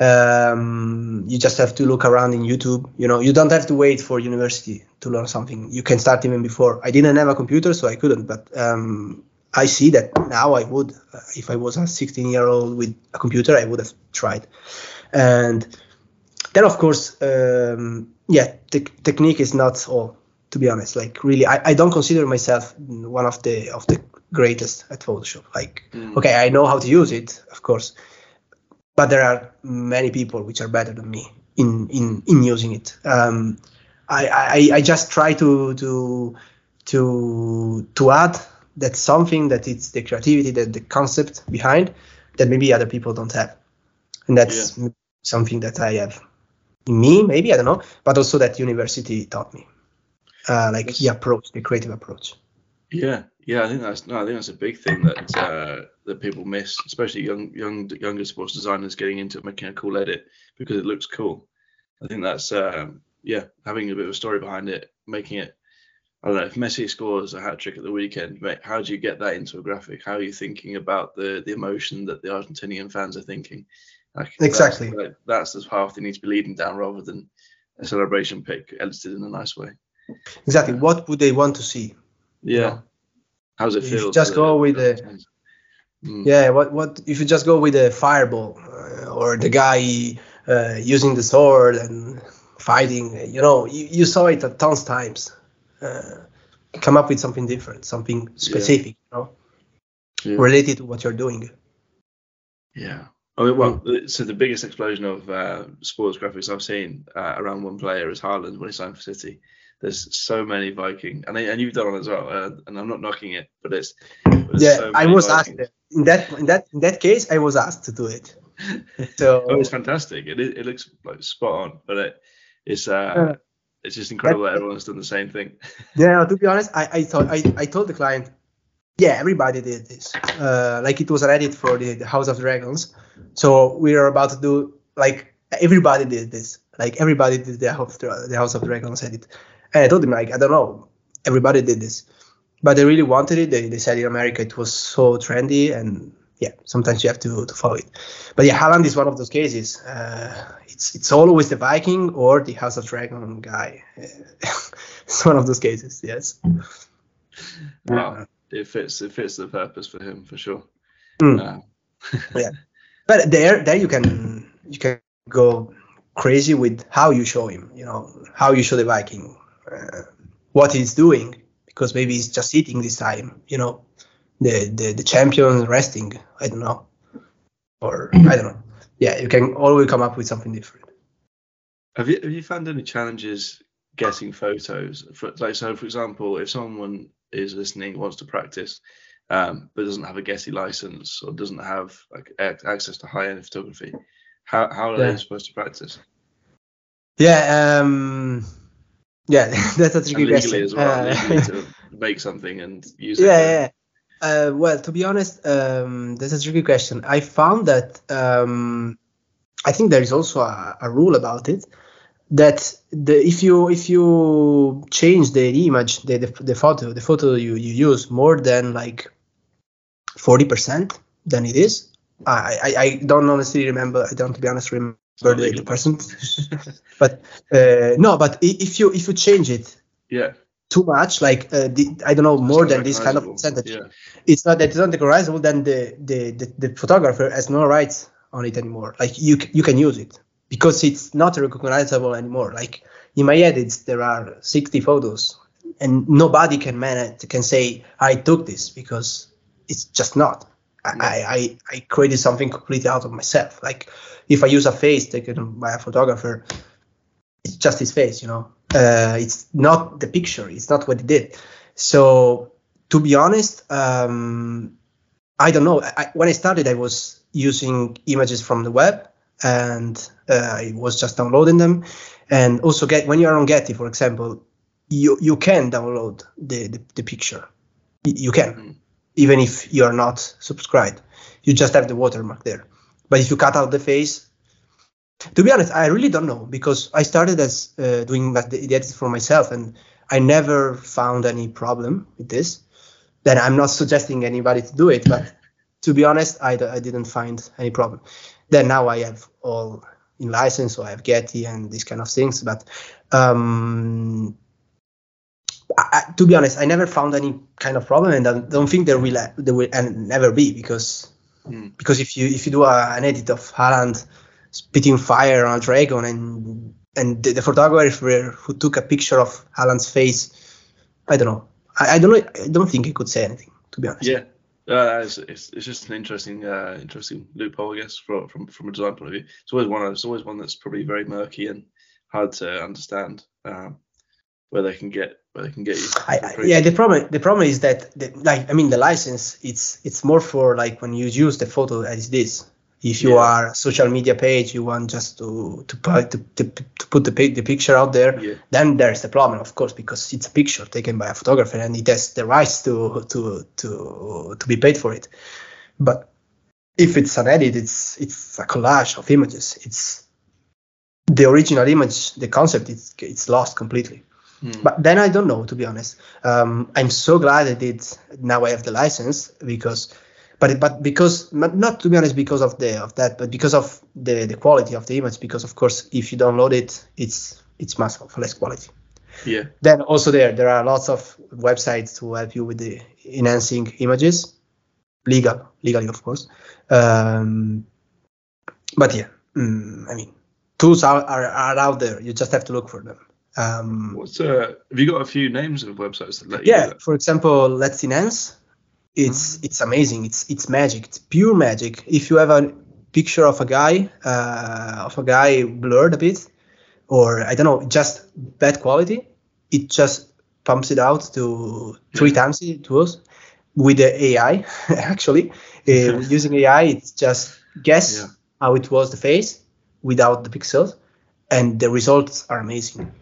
B: Um, you just have to look around in youtube you know? You don't have to wait for university to learn something. You can start even before. I didn't have a computer so i couldn't but um, i see that now i would uh, if i was a 16 year old with a computer i would have tried and then of course um, yeah te- technique is not all to be honest. Like really I, I don't consider myself one of the of the greatest at photoshop. Like
A: Mm.
B: okay i know how to use it of course but there are many people which are better than me in in in using it. Um i i i just try to to to to add that something that it's the creativity that the concept behind that maybe other people don't have. And that's something that i have in me maybe i don't know but also that university taught me uh, like
A: Yes.
B: the approach the creative approach
A: Yeah, yeah, I think that's no, I think that's a big thing that uh, that people miss, especially young, young, younger sports designers getting into making a cool edit because it looks cool. I think that's um, yeah, having a bit of a story behind it, making it. I don't know if Messi scores a hat trick at the weekend. Mate, how do you get that into a graphic? How are you thinking about the the emotion that the Argentinian fans are thinking? Like,
B: Exactly.
A: like, that's the path they need to be leading down rather than a celebration pick edited in a nice way.
B: exactly what would they want to see
A: Yeah.
B: Yeah.
A: How's it
B: If you
A: feel?
B: just go with the-
A: Mm.
B: Yeah, what what if you just go with the fireball uh, or the guy uh, using the sword and fighting? You know, you, you saw it a tons times. Uh, come up with something different, something specific, you know,
A: Yeah.
B: related to what you're doing.
A: Yeah. I mean, well, so the biggest explosion of uh, sports graphics I've seen uh, around one player is Haaland when he signed for City. There's so many Viking, and and you've done one as well. Uh, and I'm not knocking it, but it's
B: Yeah,
A: so
B: I was
A: Vikings.
B: asked in that in that in that case, I was asked to do it. So
A: Oh, it's fantastic. It it looks like spot on, but it it's uh
B: Yeah.
A: it's just incredible that everyone's done the same thing.
B: Yeah, to be honest, I, I thought I, I told the client, yeah, everybody did this. Uh, like it was an edit for the, the House of Dragons. So we are about to do like everybody did this. Like everybody did the House the House of Dragons edit. And I told him like I don't know, everybody did this, but they really wanted it. They, they said in America it was so trendy and yeah, sometimes you have to, to follow it. But yeah, Haaland is one of those cases. Uh, it's it's always the Viking or the House of Dragon guy. it's one of those cases. Yes.
A: Wow, it fits it fits the purpose for him for sure.
B: Mm.
A: Uh,
B: But there, there you can you can go crazy with how you show him. You know how you show the Viking, uh, what he's doing, because maybe he's just eating this time. You know, the the the champion resting. I don't know, or I don't know. Yeah, you can always come up with something different.
A: Have you have you found any challenges getting photos? For, like so, for example, if someone is listening wants to practice, um, but doesn't have a Getty license or doesn't have like access to high end photography. How how are yeah. they supposed to practice?
B: Yeah, um, yeah, that's a tricky
A: question. As well, uh, to make something and use
B: it. Yeah, yeah. Uh, well, to be honest, um, that's a tricky question. I found that um, I think there is also a, a rule about it that the if you if you change the image the, the, the photo the photo you, you use more than like 40% than it is I, I, I don't honestly remember I don't to be honest remember the, the percent. But uh, no but if you if you change it
A: yeah.
B: too much like uh, the, I don't know more than this kind of percentage yeah. it's not that it's not recognizable then the, the, the, the photographer has no rights on it anymore. Like you you can use it because it's not recognizable anymore. Like in my edits, there are 60 photos, and nobody can manage can say I took this because it's just not. I, I, I created something completely out of myself. Like if I use a face taken by a photographer, it's just his face, you know. Uh, it's not the picture. It's not what he did. So to be honest, um, I don't know. I, when I started, I was using images from the web and uh, I was just downloading them. And also, get when you are on Getty, for example, you you can download the the, the picture. You can, mm. even if you are not subscribed. You just have the watermark there. But if you cut out the face, to be honest, I really don't know because I started as uh, doing the, the editing for myself, and I never found any problem with this. Then I'm not suggesting anybody to do it, but to be honest, I, I didn't find any problem. Then now I have all in license, so I have Getty and these kind of things. But um, I, to be honest, I never found any kind of problem, and I don't think there will there will never be because mm. because if you if you do a, an edit of Haaland spitting fire on a dragon and and the, the photographer who took a picture of Haaland's face, I don't know. I, I don't know. I don't think he could say anything. To be honest.
A: Yeah, uh, it's, it's, it's, just an interesting uh, interesting loophole, I guess, from, from from a design point of view. It's always one. It's always one that's probably very murky and hard to understand um, where they can get where they can get you.
B: I, yeah, the problem the problem is that the, like I mean the license it's it's more for like when you use the photo as this if you yeah. are a social media page you want just to to put to, to, to put the, the picture out there yeah. then there's the problem of course because it's a picture taken by a photographer and it has the rights to to to to be paid for it but if it's an edit it's it's a collage of images it's the original image the concept it's it's lost completely hmm. but then i don't know to be honest um, i'm so glad i did now i have the license because but but because not to be honest because of the of that but because of the the quality of the image because of course if you download it it's it's much of less quality.
A: Yeah.
B: Then also there there are lots of websites to help you with the enhancing images. Legal legally of course. Um, but yeah mm, i mean tools are, are, are out there. You just have to look for them. Um,
A: What's uh, have you got a few names of websites that let
B: yeah, for example, Let's Enhance it's mm-hmm. it's amazing. It's it's magic. It's pure magic. If you have a picture of a guy uh, of a guy blurred a bit, or I don't know, just bad quality, it just pumps it out to three times it was with the AI. actually, uh, using AI, it's just guess yeah. how it was the face without the pixels, and the results are amazing.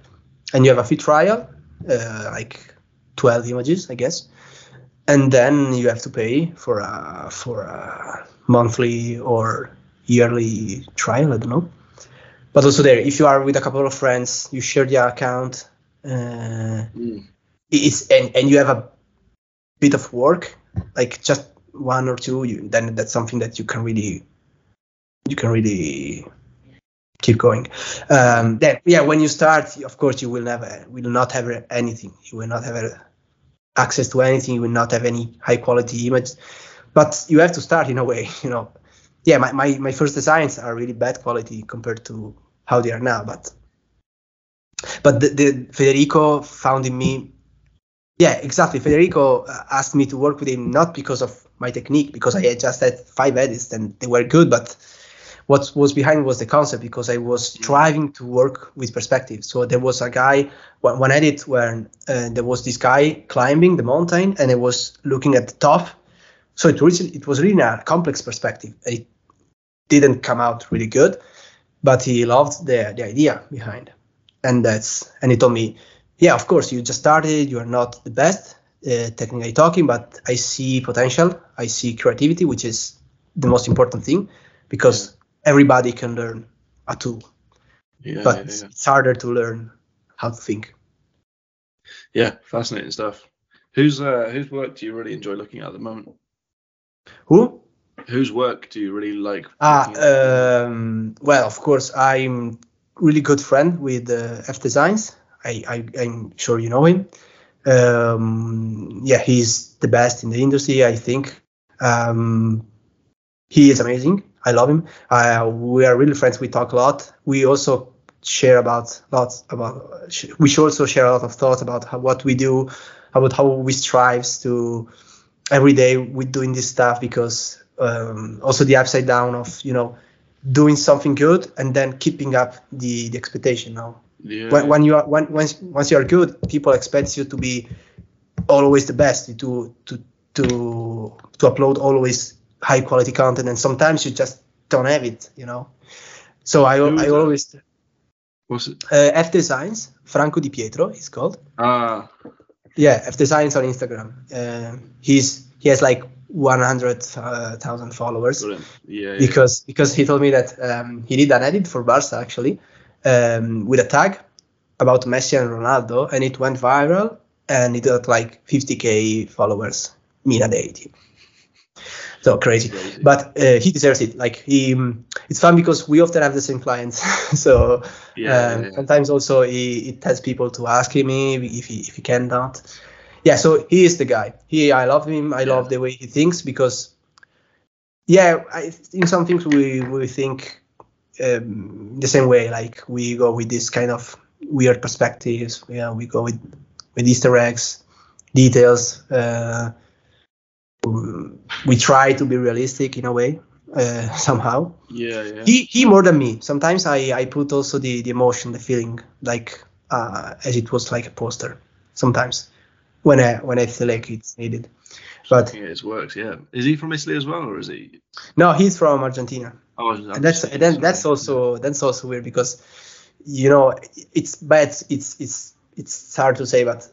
B: And you have a free trial, uh, like 12 images, I guess and then you have to pay for a for a monthly or yearly trial. I don't know. But also there, if you are with a couple of friends, you share the account. Uh, mm. It's and, and you have a bit of work, like just one or two. You, then that's something that you can really you can really keep going. Um, then yeah, when you start, of course, you will never will not have anything. You will not have a access to anything, you will not have any high quality image. But you have to start in a way, you know. Yeah, my, my, my first designs are really bad quality compared to how they are now. But but the, the Federico found in me yeah exactly federico uh, asked me to work with him not because of my technique because i had just had five edits and they were good but what was behind was the concept because I was striving to work with perspective. So there was a guy, one, one edit where uh, there was this guy climbing the mountain and I was looking at the top So it really, it was really a complex perspective. It didn't come out really good, but he loved the the idea behind, and that's and he told me, yeah, of course, you just started, you are not the best uh, technically talking, but I see potential, I see creativity, which is the most important thing, because. Everybody can learn a tool,
A: yeah,
B: but
A: yeah, yeah.
B: it's harder to learn how to think.
A: Yeah, fascinating stuff. Whose uh, whose work do you really enjoy looking at at the moment?
B: Who?
A: Whose work do you really like?
B: Ah, um, well, of course, I'm really good friend with uh, F Designs. I, I I'm sure you know him. Um, yeah, he's the best in the industry, I think. Um, he is amazing. I love him. Uh, we are really friends. We talk a lot. We also share about lots about. We should also share a lot of thoughts about how, what we do, about how we strives to every day we're doing this stuff because um, also the upside down of you know doing something good and then keeping up the, the expectation now
A: yeah.
B: when, when you are when, once once you are good people expect you to be always the best to to to to upload always high quality content and sometimes you just don't have it you know so i, I always
A: What's it?
B: uh, f designs franco di pietro is called
A: Ah,
B: yeah f designs on instagram uh, he's he has like 100000 followers.
A: Yeah, yeah.
B: because because he told me that um, he did an edit for Barca actually um, with a tag about Messi and Ronaldo, and it went viral, and it got like 50k followers in a day. So crazy,
A: Crazy.
B: but uh, he deserves it. Like he, um, it's fun because we often have the same clients. so
A: Yeah,
B: um,
A: yeah.
B: sometimes also he, it has people to ask him if he if he cannot. Yeah, so he is the guy. He, I love him. I
A: Yeah.
B: love the way he thinks because yeah, I, in some things we we think um, the same way. Like we go with this kind of weird perspectives. Yeah, we go with with Easter eggs, details. Uh, we try to be realistic in a way uh, somehow.
A: yeah, yeah.
B: He he more than me. Sometimes I I put also the the emotion, the feeling, like uh, as it was like a poster. Sometimes when I when I feel like it's needed. But
A: Yeah, it works. Yeah. Is he from Italy as well, or is he?
B: no, he's from Argentina.
A: Oh,
B: and that's and then that's also that's also weird because you know it's bad it's it's it's hard to say but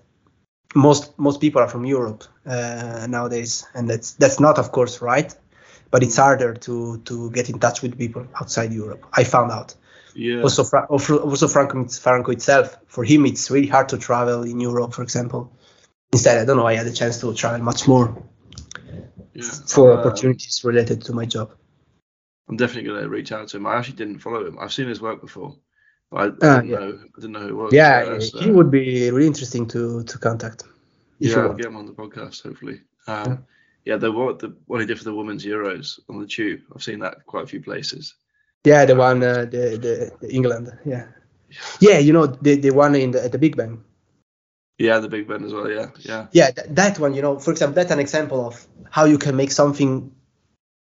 B: most most people are from Europe uh, nowadays and that's that's not of course right but it's harder to to get in touch with people outside Europe I found out
A: Yeah.
B: also Fra- also Franco, Franco itself for him it's really hard to travel in Europe for example instead I don't know I had a chance to travel much more
A: yeah.
B: for
A: Uh,
B: opportunities related to my job
A: I'm definitely going to reach out to him. I actually didn't follow him. I've seen his work before, I, I didn't
B: yeah.
A: know. I didn't know who it was.
B: yeah
A: Uh, so-
B: he would be really interesting to to contact
A: yeah, I'll get him on the podcast hopefully. Um, yeah, the what the what he did for the women's Euros on the tube. I've seen that quite a few places.
B: Yeah, the one, uh, the, the the England. Yeah, yeah. You know, the the one in the, at the Big Bang.
A: Yeah, the Big Ben as well. Yeah, yeah,
B: Yeah, that, that one. You know, for example, that's an example of how you can make something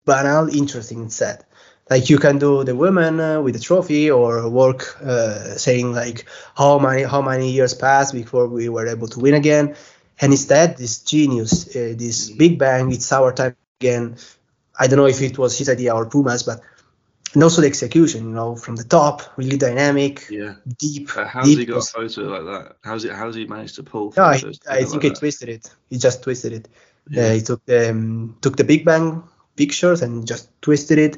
B: banal interesting instead. Like you can do the women uh, with the trophy, or work uh, saying like how many how many years passed before we were able to win again, and instead this genius, uh, this Big Bang, it's our time again. I don't know if it was his idea or Puma's, but and also the execution. You know, from the top, really dynamic,
A: yeah.
B: deep.
A: Uh, how's
B: deep
A: he got a photo like that? How's it? How's he managed to pull?
B: No, I, I think
A: like
B: he
A: that?
B: twisted it. He just twisted it.
A: Yeah.
B: Uh, he took the um, took the Big Bang pictures and just twisted it.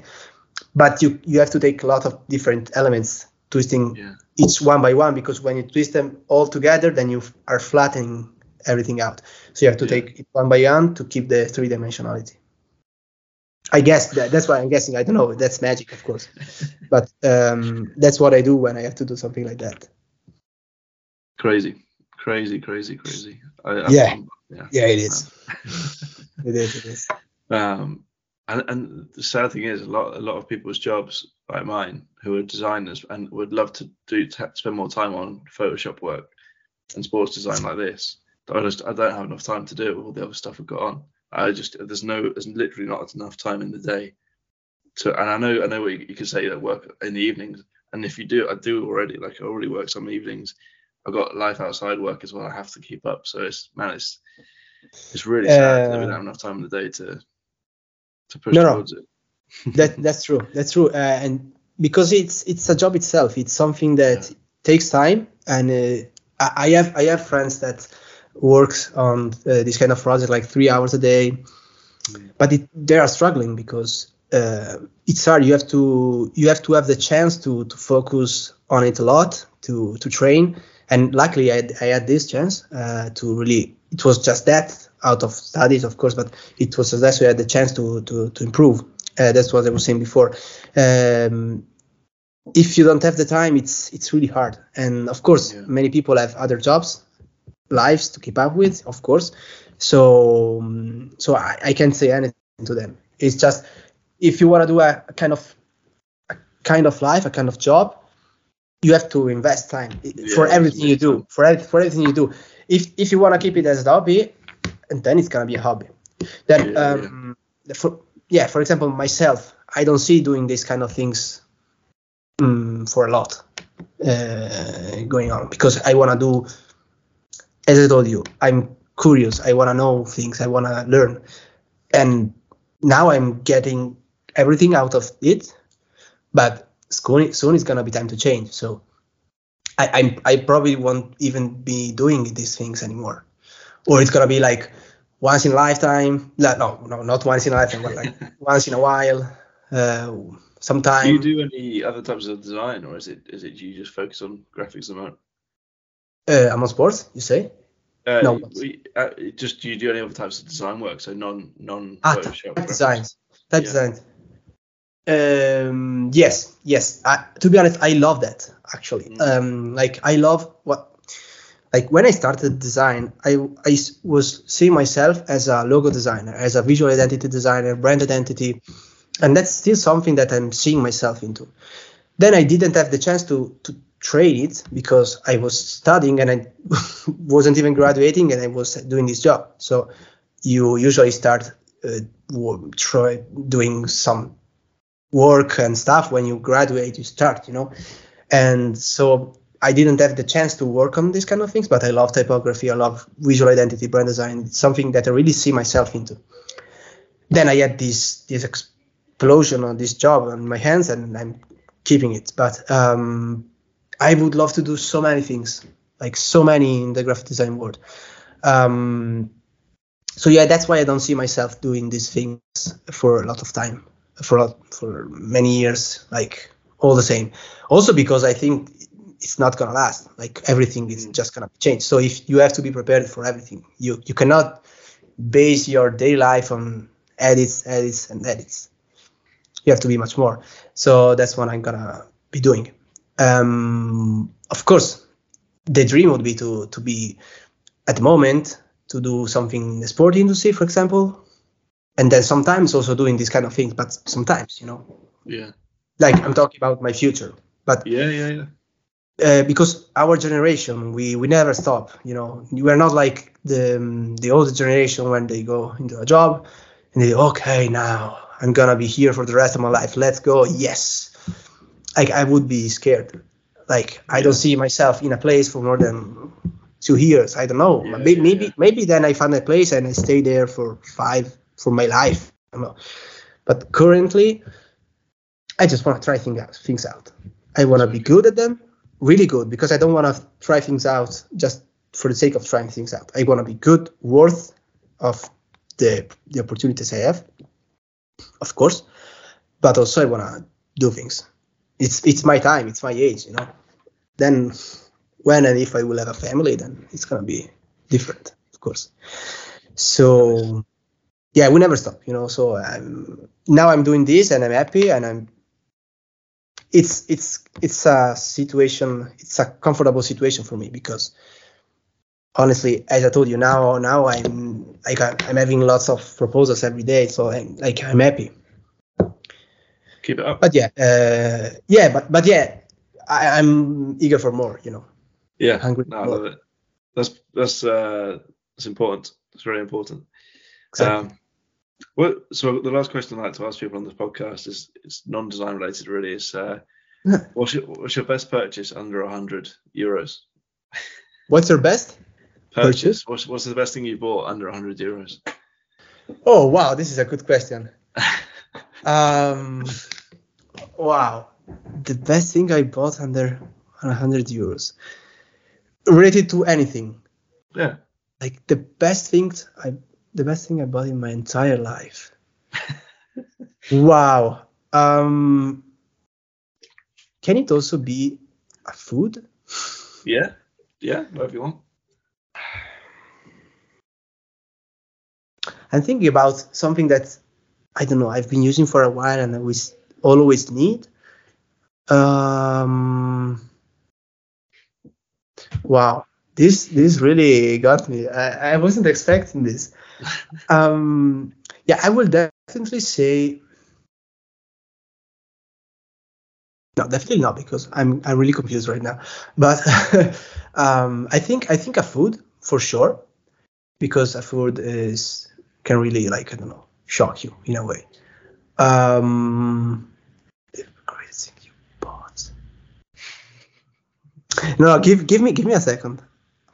B: But you you have to take a lot of different elements, twisting
A: Yeah.
B: each one by one because when you twist them all together, then you are flattening everything out. So you have to
A: Yeah.
B: take it one by one to keep the three dimensionality. I guess that, that's why I'm guessing. I don't know. That's magic, of course, but um, that's what I do when I have to do something like that.
A: Crazy, crazy, crazy, crazy. I,
B: Yeah.
A: yeah.
B: Yeah, it is. It is. It is.
A: Um, and, and the sad thing is, a lot a lot of people's jobs, like mine, who are designers and would love to do t- spend more time on Photoshop work and sports design like this. but I just I don't have enough time to do it with all the other stuff I've got on. I just there's no there's literally not enough time in the day to. And I know I know what you, you could say that work in the evenings. And if you do, I do already. Like I already work some evenings. I've got life outside work as well. I have to keep up. So it's man, it's it's really sad that we
B: Uh,
A: don't have enough time in the day to to push
B: No, no.
A: it.
B: that that's true. That's true. Uh, and because it's it's a job itself, it's something that takes time. And uh, I, I have I have friends that works on uh, this kind of project like three hours a day, but it, they are struggling because uh, it's hard. You have to you have to have the chance to to focus on it a lot to to train. And luckily, I had, I had this chance uh, to really. It was just that out of studies, of course, but it was that so I had the chance to to to improve. Uh, that's what I was saying before. Um, if you don't have the time, it's it's really hard. And of course,
A: Yeah.
B: many people have other jobs, lives to keep up with, of course. So um, so I, I can't say anything to them. It's just if you want to do a, a kind of a kind of life, a kind of job, you have to invest time i- for everything you do. For for everything you do. If if you want to keep it as a hobby, and then it's gonna be a hobby. Then
A: Yeah, yeah.
B: um, the- for yeah, for example, myself, I don't see doing these kind of things um, for a lot uh, going on because I want to do, as I told you, I'm curious. I want to know things. I want to learn, and now I'm getting everything out of it. But soon, soon it's gonna be time to change. So I, I'm I probably won't even be doing these things anymore, or it's gonna be like once in a lifetime. No, no, no not once in a lifetime, but like once in a while. Uh, sometime.
A: Do you do any other types of design, or is it is it you just focus on graphics at the?
B: Uh, I'm on sports. You say?
A: Uh,
B: No.
A: we- uh, just do you do any other types of design work? So non non
B: Ah,
A: Photoshop
B: type
A: graphics?
B: designs. Type
A: Yeah.
B: designs. Um, yes, yes. I, to be honest, I love that actually.
A: Mm.
B: Um, like I love what, like when I started design, I, I was seeing myself as a logo designer, as a visual identity designer, brand identity, and that's still something that I'm seeing myself into. Then I didn't have the chance to to trade it because I was studying and I wasn't even graduating and I was doing this job. So you usually start uh, try doing some work and stuff when you graduate you start you know and so i didn't have the chance to work on these kind of things but i love typography i love visual identity brand design. It's something that i really see myself into. Then i had this this explosion on this job on my hands and i'm keeping it. But um i would love to do so many things like so many in the graphic design world. Um so yeah that's why i don't see myself doing these things for a lot of time for lot, for many years like all the same. Also because i think it's not gonna last. Like everything is just gonna change so if you have to be prepared for everything you you cannot base your daily life on edits edits and edits. You have to be much more. So that's what i'm gonna be doing. Um of course the dream would be to to be at the moment to do something in the sport industry for example and then sometimes also doing these kind of things but sometimes you know?
A: Yeah,
B: like i'm talking about my future but
A: yeah, yeah, yeah.
B: Uh, because our generation we we never stop you know. We're not like the um, the older generation when they go into a job and they okay now i'm gonna be here for the rest of my life. Let's go. Yes. Like i would be scared. Like i don't see myself in a place for more than two years. I don't know.
A: Yeah,
B: maybe
A: yeah,
B: maybe,
A: yeah.
B: maybe then i find a place and i stay there for five for my life. I don't know. But currently i just want to try things out things out. I want to be good at them really good because I don't want to try things out just for the sake of trying things out. I want to be good, worth of the the opportunities I have, of course, but also I want to do things. It's it's my time, it's my age, you know. Then when and if I will have a family, then it's gonna be different, of course. So yeah, we never stop, you know. So I'm now I'm doing this and I'm happy and I'm it's it's it's a situation it's a comfortable situation for me because honestly as i told you now now i'm like i'm I'm having lots of proposals every day so i'm like i'm happy
A: Keep it up.
B: but yeah uh yeah but but yeah I, i'm eager for more you know
A: Yeah,
B: hungry
A: no, I love it. That's that's uh, that's important. It's very important.
B: exactly.
A: Um, what, so the last question I like to ask people on this podcast is it's non-design related. Really, is uh, what's your what's your best purchase under hundred euros?
B: what's your best
A: Purchase. What's what's the best thing you bought under hundred euros?
B: oh wow this is a good question um, wow, the best thing I bought under 100 euros related to anything.
A: Yeah.
B: Like the best things I, the best thing I bought in my entire life. wow. Um, can it also be a food?
A: Yeah. Yeah. Whatever you want.
B: I'm thinking about something that I don't know. I've been using for a while and I always always need. Um, wow, this this really got me. I, I wasn't expecting this. Um, yeah, I will definitely say. No, definitely not because I'm I'm really confused right now. But um, I think I think a food for sure, because a food is can really like I don't know shock you in a way. Um. No, give give me give me a second.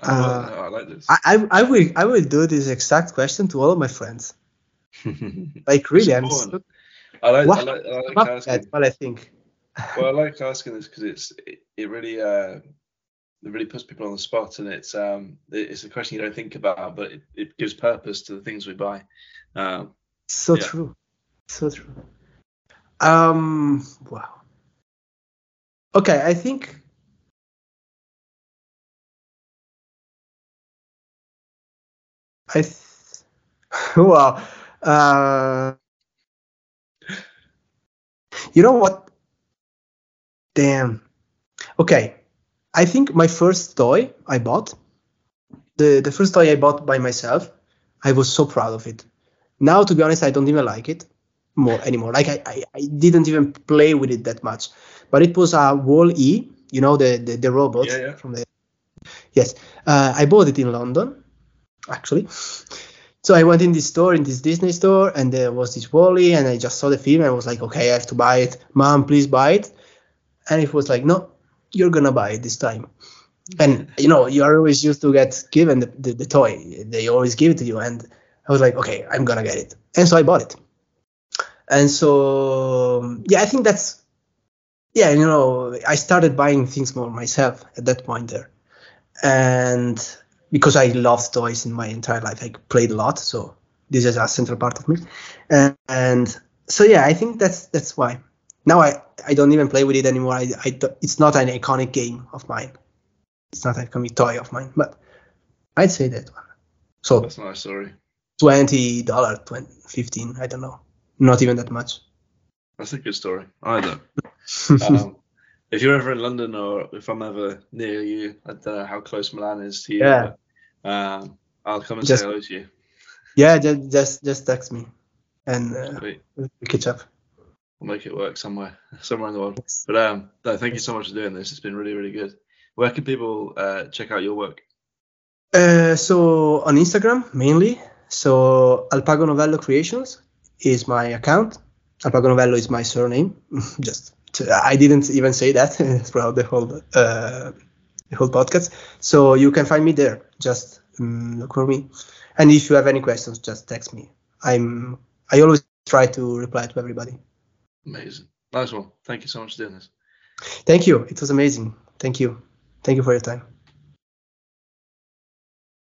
A: I,
B: Uh,
A: I like this.
B: I, I I will I will do this exact question to all of my friends. Like really, I'm so.
A: I like, I
B: What?
A: like, I like asking.
B: what I think.
A: well, I like asking this because it's it, it really uh it really puts people on the spot and it's um it- it's a question you don't think about but it, it gives purpose to the things we buy. Um,
B: So
A: Yeah.
B: true. So true. Um wow. Okay, I think I th- wow. Uh You know what? Damn. Okay. I think my first toy I bought the the first toy I bought by myself, I was so proud of it. Now, to be honest, I don't even like it more anymore. Like I, I, I didn't even play with it that much. But it was a Wall E, you know, the the, the robot
A: Yeah, yeah.
B: from the. Yes, uh, I bought it in London, actually. So I went in this store, in this Disney store, and there was this WALL-E, and I just saw the film, and I was like, okay, I have to buy it. Mom, please buy it. And it was like, no, you're gonna buy it this time. And you know, you are always used to get given the, the, the toy. They always give it to you, and I was like, okay, I'm gonna get it. And so I bought it. And so yeah, I think that's yeah, you know, I started buying things more myself at that point there. And because I loved toys in my entire life, I played a lot, so this is a central part of me. And, and so yeah, I think that's that's why. Now I, I don't even play with it anymore. I, I it's not an iconic game of mine. It's not an iconic toy of mine, but I'd say that one. So
A: that's a nice story.
B: twenty dollar, twenty fifteen, I don't know, not even that much.
A: That's a good story. Either. Um, if you're ever in London or if I'm ever near you, I don't know how close Milan is to you.
B: Yeah.
A: Um, I'll come and
B: Just-
A: say hello to you.
B: yeah, just just just text me, and uh,
A: Sweet.
B: we catch up.
A: We'll make it work somewhere, somewhere in the world. But um, no, thank you so much for doing this. It's been really, really good. Where can people uh, check out your work?
B: Uh, so on Instagram mainly. So Alpago Novello Creations is my account. Alpago Novello is my surname. Just to, I didn't even say that throughout the whole uh, the whole podcast. So you can find me there. Just um, look for me. And if you have any questions, just text me. I'm I always try to reply to everybody.
A: Amazing. Nice one. Thank you so much for doing this.
B: Thank you. It was amazing. Thank you. Thank you for your time.